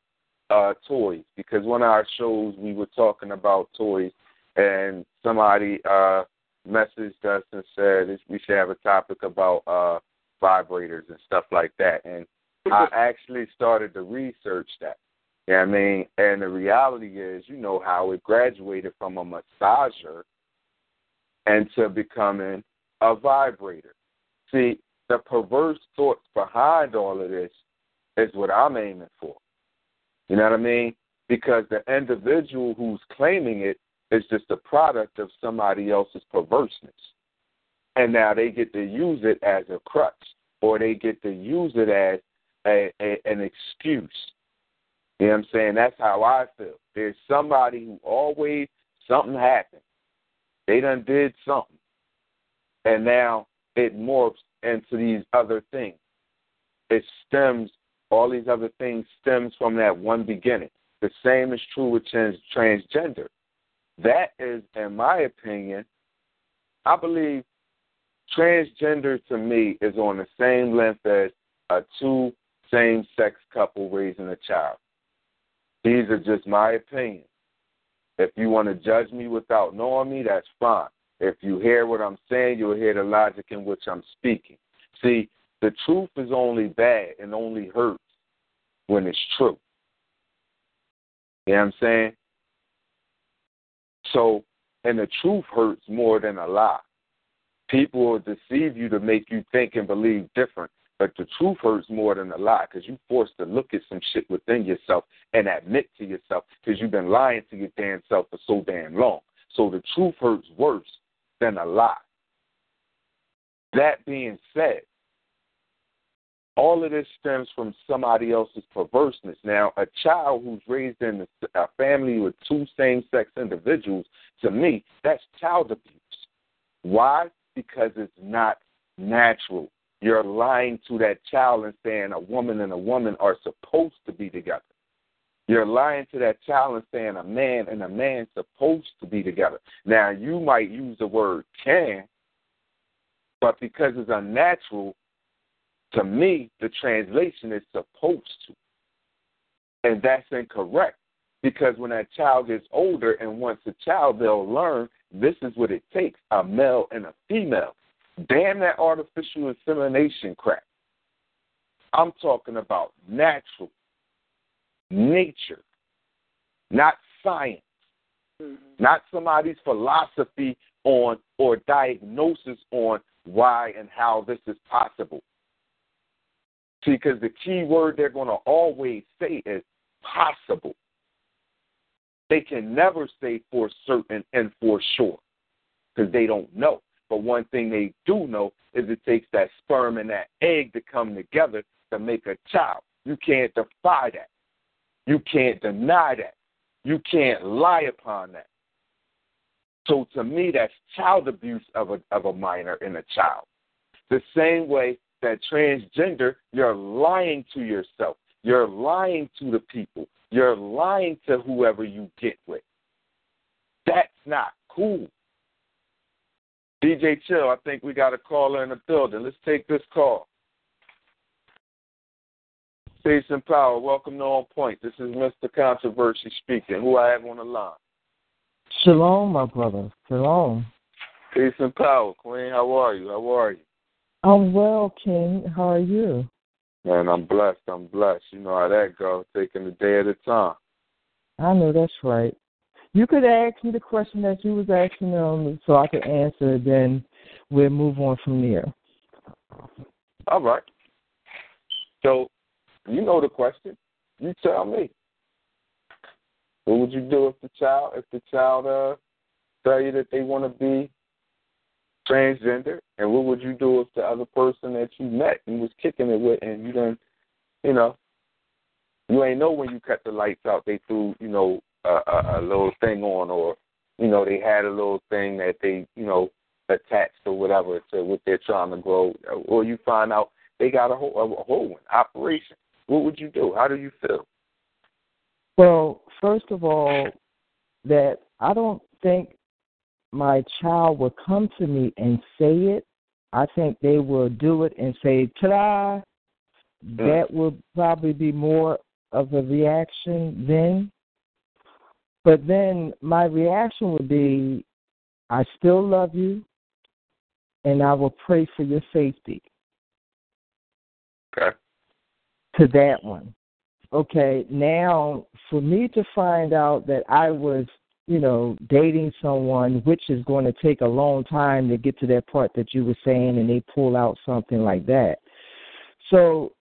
uh toys because one of our shows we were talking about toys and somebody uh messaged us and said we should have a topic about uh vibrators and stuff like that and I actually started to research that. You know what I mean? And the reality is, you know how it graduated from a massager into becoming a vibrator. See, the perverse thoughts behind all of this is what I'm aiming for. You know what I mean? Because the individual who's claiming it is just a product of somebody else's perverseness. And now they get to use it as a crutch, or they get to use it as a, a, an excuse. You know what I'm saying? That's how I feel. There's somebody who always something happened. They done did something. And now it morphs into these other things. It stems, all these other things stems from that one beginning. The same is true with trans- transgender. That is, in my opinion, I believe transgender to me is on the same length as a two same sex couple raising a child. These are just my opinions. If you want to judge me without knowing me, that's fine. If you hear what I'm saying, you'll hear the logic in which I'm speaking. See, the truth is only bad and only hurts when it's true. You know what I'm saying? So, and the truth hurts more than a lie. People will deceive you to make you think and believe different, but the truth hurts more than a lie because you're forced to look at some shit within yourself and admit to yourself because you've been lying to your damn self for so damn long. So the truth hurts worse than a lie. That being said, all of this stems from somebody else's perverseness. Now, a child who's raised in a family with two same sex individuals, to me, that's child abuse. Why? Because it's not natural. You're lying to that child and saying a woman and a woman are supposed to be together. You're lying to that child and saying a man and a man supposed to be together. Now you might use the word can, but because it's unnatural, to me the translation is supposed to. And that's incorrect. Because when that child gets older and wants a child, they'll learn this is what it takes a male and a female. Damn that artificial insemination crap. I'm talking about natural, nature, not science, mm-hmm. not somebody's philosophy on or diagnosis on why and how this is possible. See, because the key word they're going to always say is possible. They can never say for certain and for sure because they don't know. But one thing they do know is it takes that sperm and that egg to come together to make a child. You can't defy that. You can't deny that. You can't lie upon that. So to me, that's child abuse of a of a minor and a child. The same way that transgender, you're lying to yourself. You're lying to the people. You're lying to whoever you get with. That's not cool. DJ Chill, I think we got a caller in the building. Let's take this call. Peace and power. Welcome to On Point. This is Mr. Controversy speaking. Who I have on the line? Shalom, my brother. Shalom. Peace and power, Queen. How are you? How are you? I'm well, King. How are you? Man, I'm blessed. I'm blessed. You know how that goes, taking a day at a time. I know that's right. You could ask me the question that you was asking them so I could answer, then we'll move on from there. All right. So you know the question. You tell me. What would you do if the child if the child uh tell you that they want to be transgender, and what would you do if the other person that you met and was kicking it with, and you done, you know, you ain't know when you cut the lights out, they threw, you know, a, a, a little thing on, or you know, they had a little thing that they, you know, attached or whatever to what they're trying to grow, or you find out they got a whole, a whole one operation. What would you do? How do you feel? Well, first of all, that I don't think my child will come to me and say it. I think they will do it and say, ta da. Mm. That will probably be more of a reaction then. But then my reaction would be, I still love you, and I will pray for your safety. Okay. To that one. Okay, now for me to find out that I was, you know, dating someone, which is going to take a long time to get to that part that you were saying, and they pull out something like that. So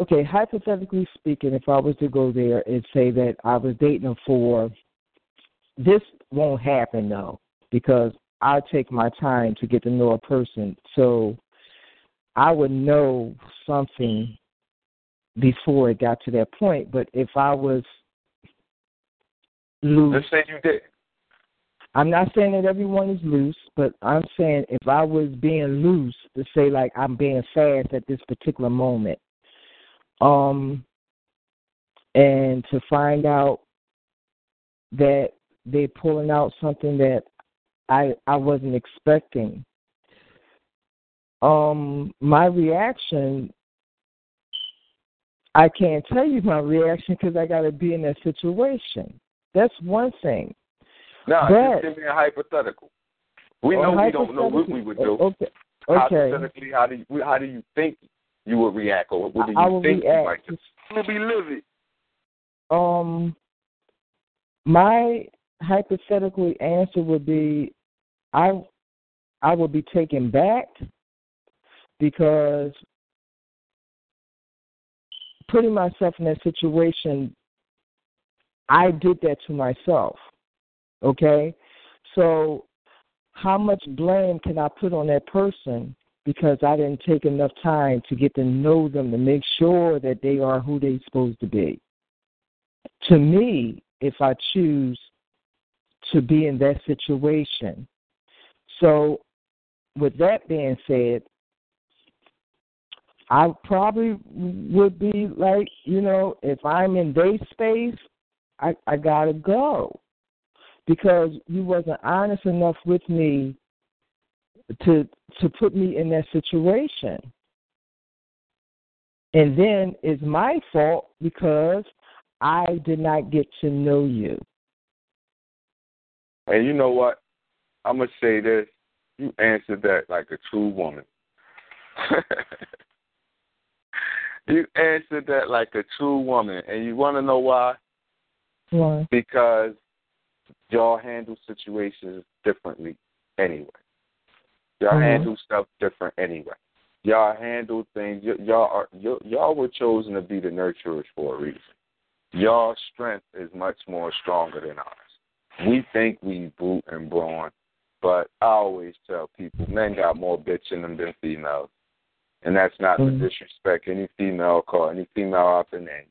okay, hypothetically speaking, if I was to go there and say that I was dating her for this won't happen though, because I take my time to get to know a person. So I would know something before it got to that point. But if I was loose, Let's say you did. I'm not saying that everyone is loose, but I'm saying if I was being loose to say like I'm being fast at this particular moment, um, and to find out that they're pulling out something that I I wasn't expecting. Um, my reaction, I can't tell you my reaction because I got to be in that situation. That's one thing. No, just give me a hypothetical. We know we don't know what we would do. Okay. Okay. Hypothetically, how do you how do you think you would react, or what do you I will think you might react. do? It'll be livid. Um, my hypothetical answer would be, I, I would be taken back because putting myself in that situation, I did that to myself. Okay, so how much blame can I put on that person because I didn't take enough time to get to know them to make sure that they are who they're supposed to be? to me, if I choose to be in that situation. So, with that being said, I probably would be like, you know, if I'm in their space, I, I gotta go because you wasn't honest enough with me to to put me in that situation. And then it's my fault because I did not get to know you. And you know what? I'm gonna say this. You answered that like a true woman. you answered that like a true woman, and you want to know why? Why? Because y'all handle situations differently anyway. Y'all Mhm. handle stuff different anyway. Y'all handle things. y- Y'all are y- y'all were chosen to be the nurturers for a reason. Y'all strength is much more stronger than ours. We think we brute and brawn, but I always tell people men got more bitch in them than females. And that's not Mhm. to disrespect any female call any female out the name.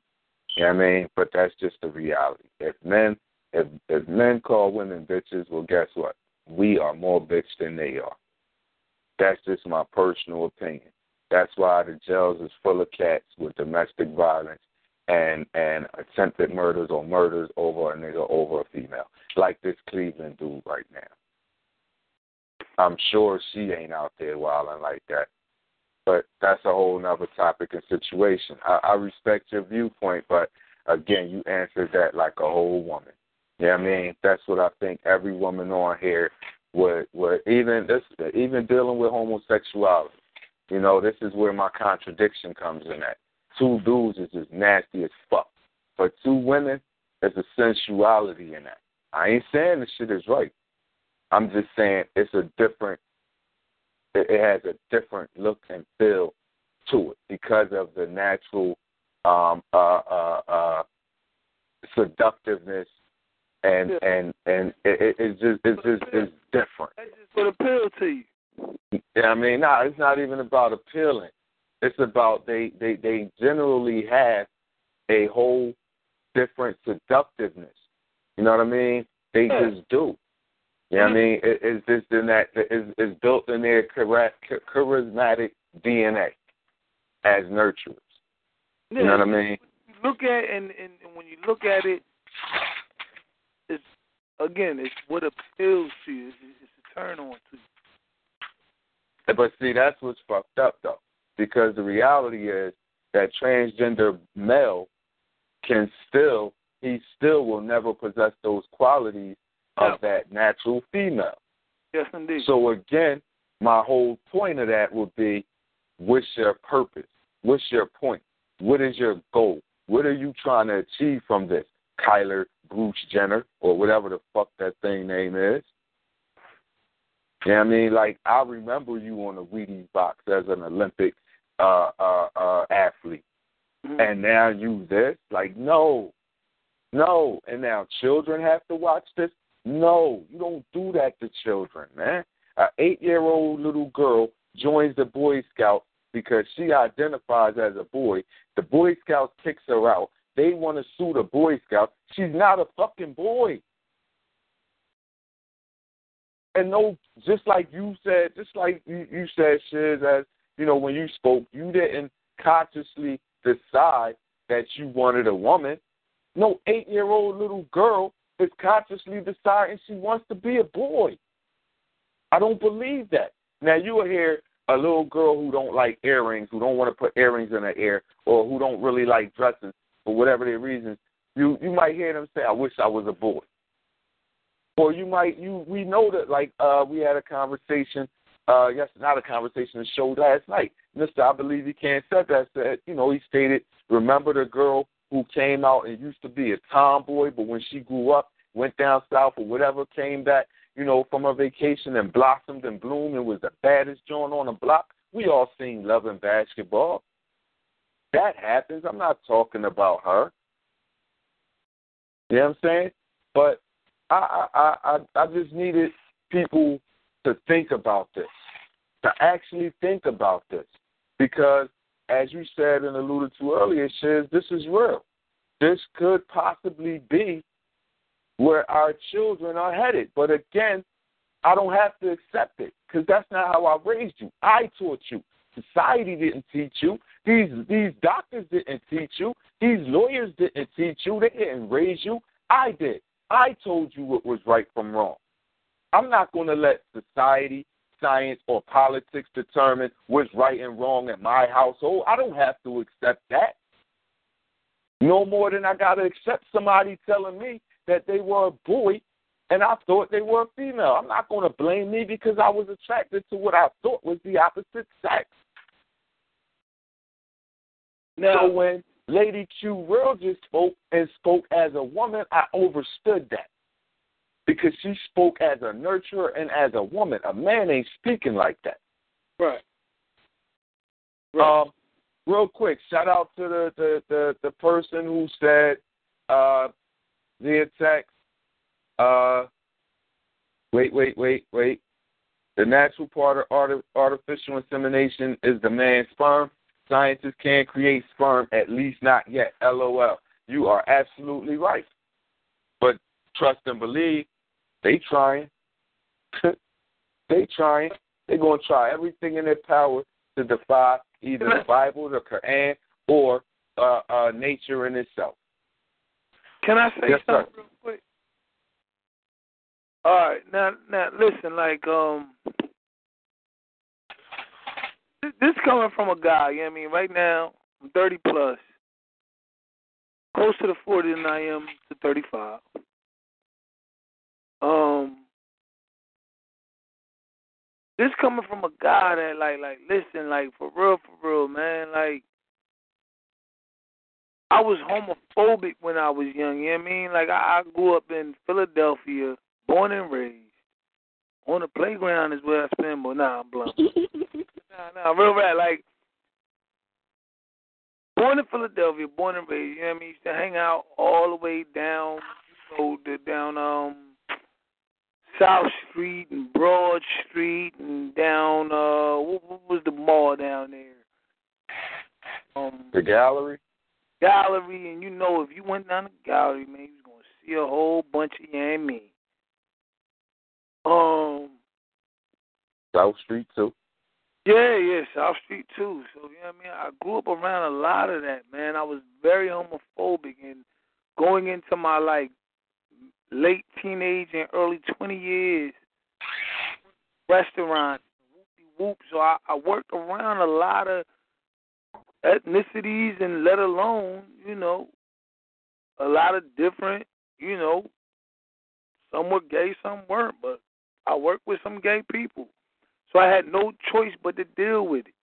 You know what I mean? But that's just the reality. If men if if men call women bitches, well guess what? We are more bitch than they are. That's just my personal opinion. That's why the jails is full of cats with domestic violence and and attempted murders or murders over a nigga over a female, like this Cleveland dude right now. I'm sure she ain't out there wilding like that, but that's a whole nother topic and situation. I, I respect your viewpoint, but again, you answered that like a whole woman. You know what I mean? That's what I think every woman on here would would even this even dealing with homosexuality. You know, this is where my contradiction comes in at. Two dudes is as nasty as fuck. But two women, there's a sensuality in that. I ain't saying the shit is right. I'm just saying it's a different it, has a different look and feel to it because of the natural um uh uh uh seductiveness and Yeah. and and it, it, it's just it's just it's different. That just would appeal to you. Yeah, I mean, no, it's not even about appealing. It's about they they they generally have a whole different seductiveness. You know what I mean? They Yeah. just do. You know what I mean? It, it's just in that it's, it's built in their charismatic DNA as nurturers. You know what I mean? Look at and, and and when you look at it, it's again, it's what appeals to you. It's, it's a turn on to you. But see, that's what's fucked up though, because the reality is that transgender male can still, he still will never possess those qualities of that natural female. Yes, indeed. So again, my whole point of that would be, what's your purpose? What's your point? What is your goal? What are you trying to achieve from this? Caitlyn Bruce Jenner or whatever the fuck that thing name is. You know what I mean? Like I remember you on the Wheaties box as an Olympic uh uh uh athlete. Mhm. and now you this. Like, no. No. And now children have to watch this? No. You don't do that to children, man. An eight year old little girl joins the Boy Scout because she identifies as a boy. The Boy Scouts kicks her out. They want to sue the Boy Scout. She's not a fucking boy. And no, just like you said, just like you, you said, Shiz, as you know, when you spoke, you didn't consciously decide that you wanted a woman. No eight year old little girl is consciously deciding she wants to be a boy. I don't believe that. Now you will hear a little girl who don't like earrings, who don't want to put earrings in her ear, or who don't really like dresses for whatever their reasons. You you might hear them say, "I wish I was a boy." Or you might you we know that like uh we had a conversation uh yes not a conversation a show last night. Mr. I believe he can't said that said, you know, he stated, remember the girl who came out and used to be a tomboy, but when she grew up, went down south or whatever, came back, you know, from her vacation and blossomed and bloomed and was the baddest joint on the block. We all seen love and basketball. That happens. I'm not talking about her. You know what I'm saying? But I I I I just needed people to think about this, to actually think about this, because as you said and alluded to earlier, says this is real. This could possibly be where our children are headed. But again, I don't have to accept it because that's not how I raised you. I taught you. Society didn't teach you. These these doctors didn't teach you. These lawyers didn't teach you. They didn't raise you. I did. I told you what was right from wrong. I'm not going to let society, science, or politics determine what's right and wrong in my household. I don't have to accept that. No more than I got to accept somebody telling me that they were a boy and I thought they were a female. I'm not going to blame me because I was attracted to what I thought was the opposite sex. Now, So when Lady Q Real just spoke and spoke as a woman, I overstood that. Because she spoke as a nurturer and as a woman. A man ain't speaking like that. right. Um, real quick, shout out to the the the, the person who said uh, via text. Uh, wait, wait, wait, wait. The natural part of arti- artificial insemination is the man's sperm. Scientists can't create sperm, at least not yet. LOL. You are absolutely right. But trust and believe, they trying. they trying. They're gonna try everything in their power to defy either the Bible, the Quran, or uh, uh, nature in itself. Can I say Yes, sir. something real quick? All right, now, now, listen. Like, um, this, this coming from a guy. You know what I mean? Right now, I'm 30 plus, close to the 40 than I am to 35. Um, this coming from a guy that, like, like, listen, like, for real, for real, man, like. I was homophobic when I was young. You know what I mean? Like I, I grew up in Philadelphia, born and raised. On the playground is where I spend. But nah, I'm blunt. nah, nah, real rap. Like born in Philadelphia, born and raised. You know what I mean? Used to hang out all the way down, you know, the, down um South Street and Broad Street and down uh what, what was the mall down there? Um The gallery. gallery, and you know if you went down the gallery, man, you was gonna see a whole bunch of you and me. Um, South Street too. yeah, yeah, South Street too. So you know what I mean. I grew up around a lot of that, man. I was very homophobic, and going into my like late teenage and early twenty years, restaurant, whoop. So I, I worked around a lot of ethnicities and let alone, you know, a lot of different, you know, some were gay, some weren't, but I worked with some gay people. So I had no choice but to deal with it.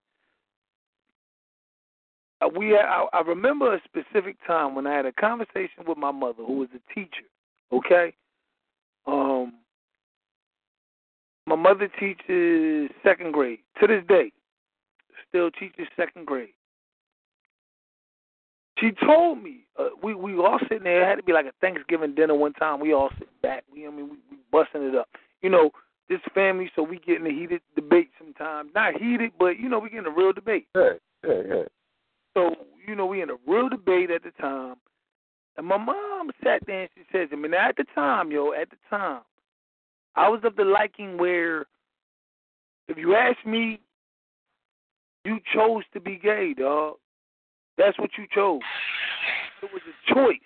Uh, we I, I remember a specific time when I had a conversation with my mother, who was a teacher. Okay, um, my mother teaches second grade to this day. Still teaches second grade. she told me uh, we we all sitting there. It had to be like a Thanksgiving dinner one time. We all sit back. We I mean we, we busting it up. You know this family, so we get in a heated debate sometimes. Not heated, but you know we get in a real debate. Yeah, yeah, yeah. So you know we in a real debate at the time. And my mom sat there and she says to me, at the time, yo, at the time, I was of the liking where if you ask me, you chose to be gay, dog. That's what you chose. It was a choice.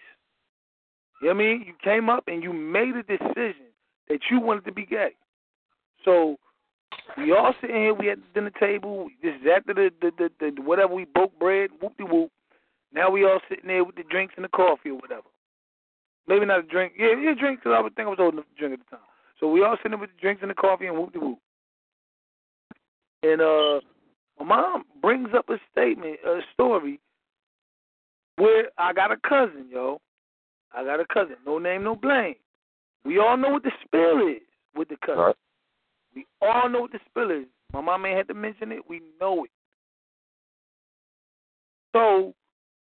You know what I mean? You came up and you made a decision that you wanted to be gay. So we all sitting here, we at the dinner table. This is after the the, the, the whatever we broke bread, whoop de whoop. Now we all sitting there with the drinks and the coffee or whatever. Maybe not a drink. Yeah, yeah, drink because I would think I was old enough to drink at the time. So we all sitting there with the drinks and the coffee and whoop de whoop. And uh, my mom brings up a statement, a story where I got a cousin, yo. I got a cousin. No name, no blame. We all know what the spill is with the cousin. Right. We all know what the spill is. My mom ain't had to mention it. We know it. So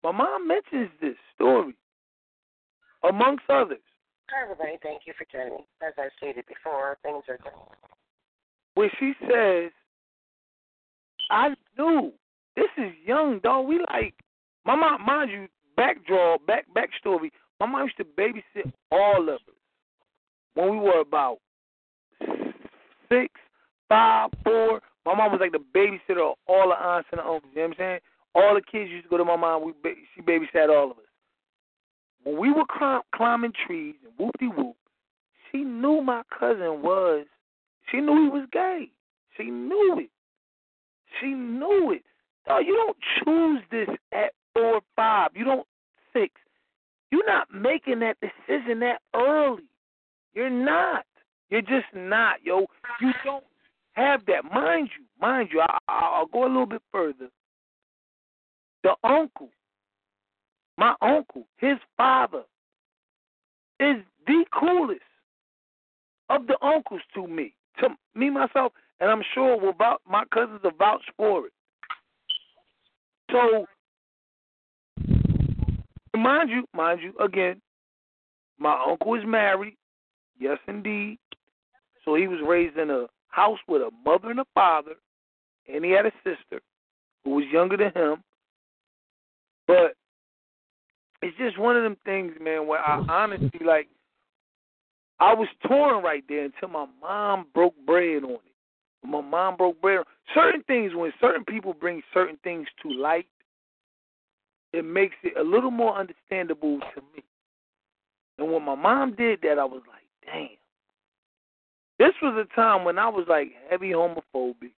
my mom mentions this story, amongst others, Hi, everybody. Thank you for joining. As I stated before, things are good. where she says, I knew this is young, dog. We like my mom, mind you, backdraw, back backstory. My mom used to babysit all of us when we were about six, five, four. My mom was like the babysitter of all the aunts and uncles. You know what I'm saying? All the kids used to go to my mom. We she babysat all of us. When we were climb, climbing trees and whoop de whoop, she knew my cousin was. She knew he was gay. She knew it. She knew it. No, you don't choose this at four or five. You don't six. You're not making that decision that early. You're not. You're just not, yo. You don't have that. Mind you, mind you, I, I, I'll go a little bit further. The uncle, my uncle, his father, is the coolest of the uncles to me, to me myself, and I'm sure will vouch, my cousins will vouch for it. So, mind you, mind you, again, my uncle is married, yes indeed. So he was raised in a house with a mother and a father, and he had a sister who was younger than him. But it's just one of them things, man, where I honestly like I was torn right there until my mom broke bread on it. My mom broke bread on certain things when certain people bring certain things to light, it makes it a little more understandable to me. And when my mom did that, I was like, damn. This was a time when I was like heavy homophobic.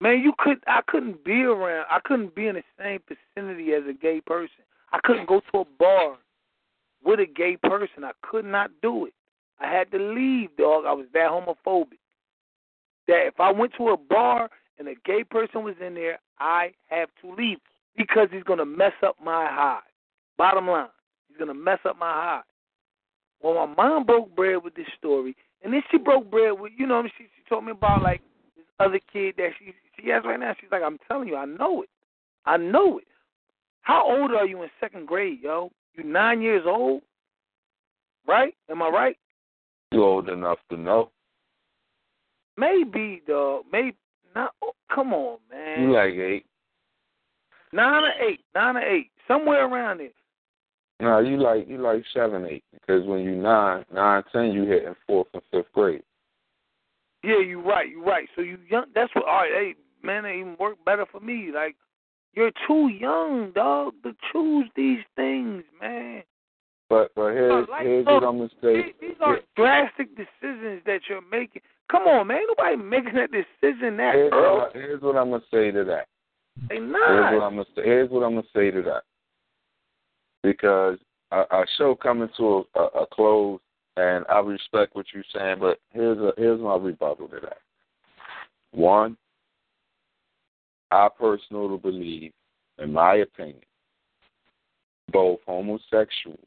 Man, you could I couldn't be around I couldn't be in the same vicinity as a gay person. I couldn't go to a bar with a gay person. I could not do it. I had to leave, dog. I was that homophobic. That if I went to a bar and a gay person was in there, I have to leave because he's gonna mess up my high. Bottom line, he's gonna mess up my high. Well, my mom broke bread with this story, and then she broke bread with, you know, she she told me about like other kid that she she has right now. She's like, I'm telling you, I know it, I know it. How old are you in second grade, yo? You nine years old, right? Am I right? You old enough to know. Maybe, dog. Maybe not. Oh, come on, man. You like eight. Nine or eight, nine or eight, somewhere around there. No, you like you like seven, eight. Because when you nine, nine, ten, you hit in fourth and fifth grade. Yeah, you're right. You're right. So you young. That's what. All right, hey, man, it even work better for me. Like you're too young, dog, to choose these things, man. But but here's Like, here's look, what I'm gonna say. These, these are drastic decisions that you're making. Come on, man. Nobody making that decision that Here's early. what, I- here's what I'm gonna say to that. They Here's not. what I'm gonna say. Here's what I'm gonna say to that. Because our, our show coming to a, a, a close, and I respect what you're saying, but here's a here's my rebuttal to that. One, I personally believe, in my opinion, both homosexuals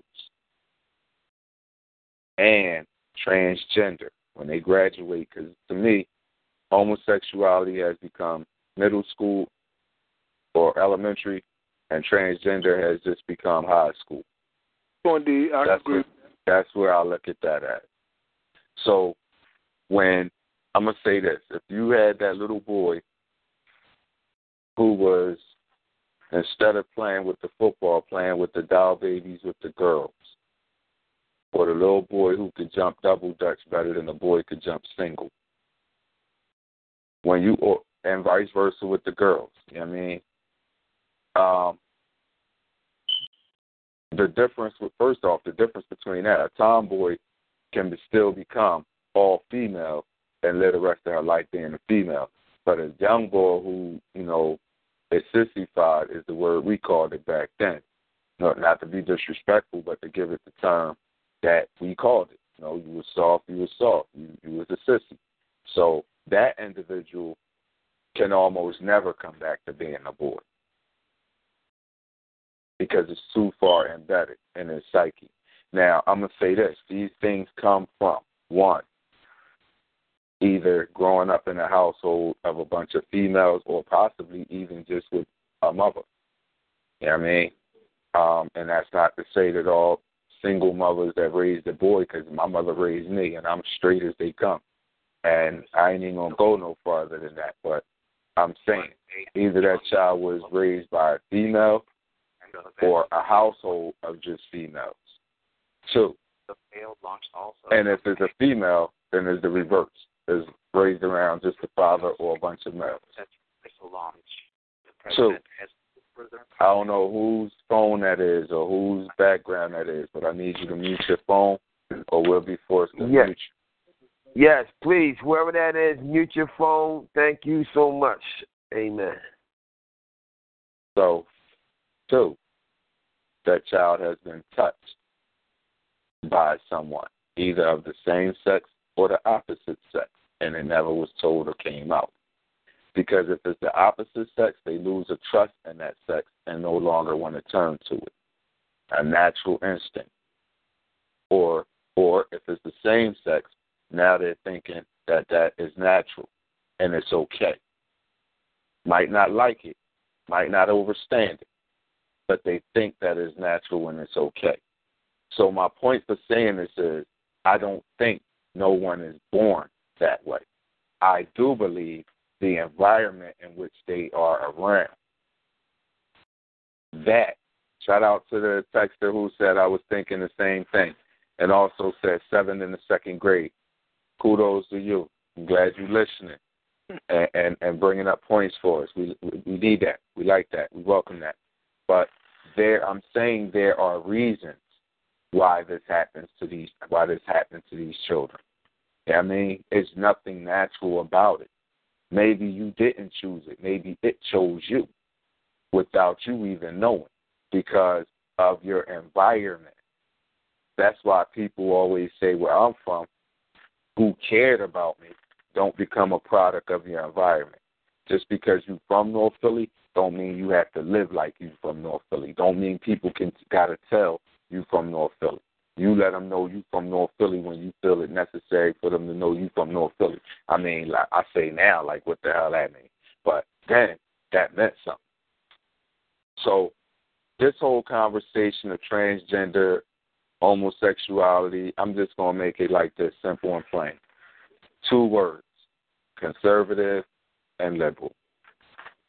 and transgender when they graduate, because to me, homosexuality has become middle school or elementary, and transgender has just become high school. Indeed, I that's agree. That's where I look at that at. So when I'm gonna say this, if you had that little boy who was instead of playing with the football, playing with the doll babies with the girls, or the little boy who could jump double dutch better than the boy could jump single. When you or and vice versa with the girls. You know what I mean? Um the difference with first off, the difference between that, a tomboy can still become all female and live the rest of her life being a female. But a young boy who, you know, is sissified is the word we called it back then. No, not to be disrespectful, but to give it the term that we called it. You know, you were soft, you were soft, you you was a sissy. So that individual can almost never come back to being a boy because it's too far embedded in his psyche. Now, I'm going to say this these things come from one, either growing up in a household of a bunch of females or possibly even just with a mother. You know what I mean? Um, and that's not to say that all single mothers that raised a boy, because my mother raised me, and I'm straight as they come. And I ain't even going to go no farther than that. But I'm saying either that child was raised by a female or a household of just females. Two. And if it's a female, then it's the reverse. It's raised around just a father or a bunch of males. Two. I don't know whose phone that is or whose background that is, but I need you to mute your phone or we'll be forced to Yes. mute you. Yes, please, whoever that is, mute your phone. Thank you so much. Amen. So, two, that child has been touched by someone, either of the same sex or the opposite sex, and it never was told or came out. Because if it's the opposite sex, they lose a trust in that sex and no longer want to turn to it. A natural instinct. Or or if it's the same sex, now they're thinking that that is natural and it's okay. Might not like it, might not understand it, but they think that is natural and it's okay. So my point for saying this is I don't think no one is born that way. I do believe the environment in which they are around. That shout out to the texter who said I was thinking the same thing and also said seven in the second grade. Kudos to you. I'm glad you're listening and, and, and bringing up points for us. We, we need that. We like that. We welcome that. But there, I'm saying there are reasons why this happens to these why this happens to these children. I mean, it's nothing natural about it. Maybe you didn't choose it. Maybe it chose you without you even knowing because of your environment. That's why people always say where I'm from, who cared about me, don't become a product of your environment. Just because you're from North Philly, don't mean you have to live like you from North Philly. Don't mean people can gotta tell you from North Philly. You let them know you from North Philly when you feel it necessary for them to know you from North Philly. I mean, like I say now, like what the hell that mean? But then that meant something. So this whole conversation of transgender homosexuality, I'm just gonna make it like this, simple and plain. Two words: conservative and liberal.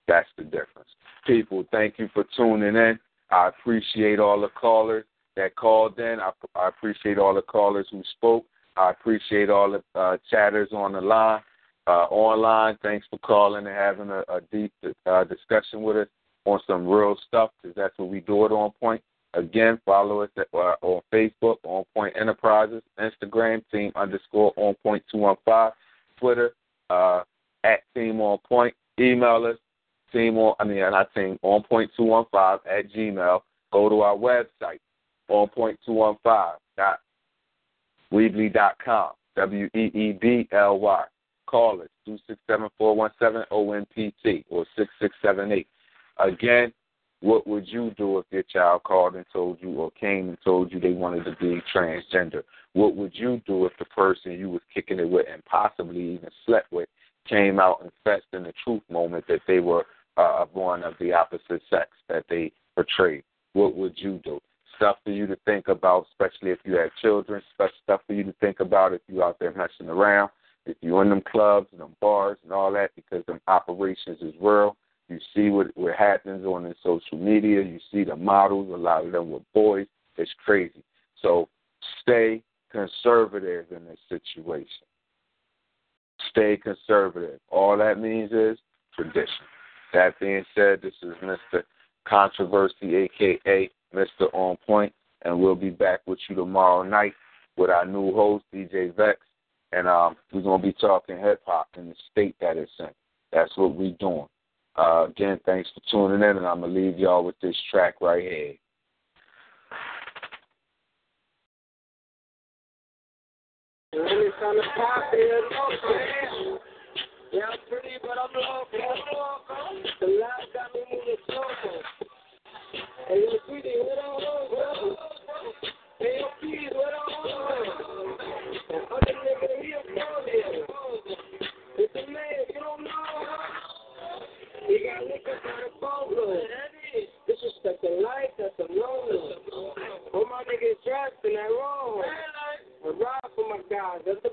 That's the difference. People, thank you for tuning in. I appreciate all the callers that called in. I, I appreciate all the callers who spoke. I appreciate all the uh, chatters on the line, uh, online. Thanks for calling and having a, a deep uh, discussion with us on some real stuff because that's what we do it on point. Again, follow us at, uh, on Facebook, On Point Enterprises, Instagram, Team underscore On Point two one five, Twitter uh, at Team On Point. Email us, On. I mean, not Team On Point two one five at Gmail. Go to our website, On Point two one five dot Weebly dot com. W E E B L Y. Call us two six seven four one seven O N P T or six six seven eight. Again, what would you do if your child called and told you or came and told you they wanted to be transgender? What would you do if the person you was kicking it with and possibly even slept with came out and fessed in the truth moment that they were uh, born of the opposite sex, that they portray. What would you do? Stuff for you to think about, especially if you have children. Stuff for you to think about if you're out there messing around. If you're in them clubs and them bars and all that, because them operations is real. You see what what happens on the social media. You see the models. A lot of them were boys. It's crazy. So stay conservative in this situation. Stay conservative. All that means is tradition. That being said, this is Mr. Controversy, aka Mr. On Point, and we'll be back with you tomorrow night with our new host, DJ Vex, and um, we're gonna be talking hip hop in the state that it's in. That's what we're doing. Uh, again, thanks for tuning in, and I'm gonna leave y'all with this track right here. Yeah, I'm pretty, but I'm local. Hey, yo, sweetie, what on bro? Hey, yo, please, what on Other nigga, he a phone. It's a man, you don't know. He got liquor by the phone Disrespecting life, that's a no-no. All my niggas dressed in that wrong. I ride for my guys, that's a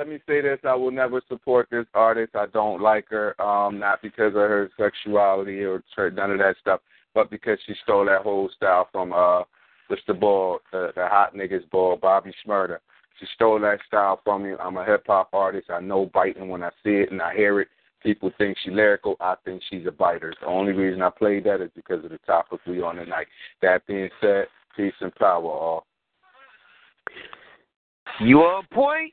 let me say this: I will never support this artist. I don't like her, um, not because of her sexuality or tr- none of that stuff, but because she stole that whole style from uh, Mr. Ball, the, the hot niggas ball, Bobby Shmurda. She stole that style from me. I'm a hip hop artist. I know biting when I see it and I hear it. People think she lyrical. I think she's a biter. The only reason I played that is because of the topic we on tonight. That being said, peace and power, all. You on point?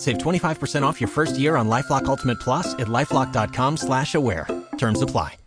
Save 25% off your first year on LifeLock Ultimate Plus at LifeLock.com slash aware. Terms apply.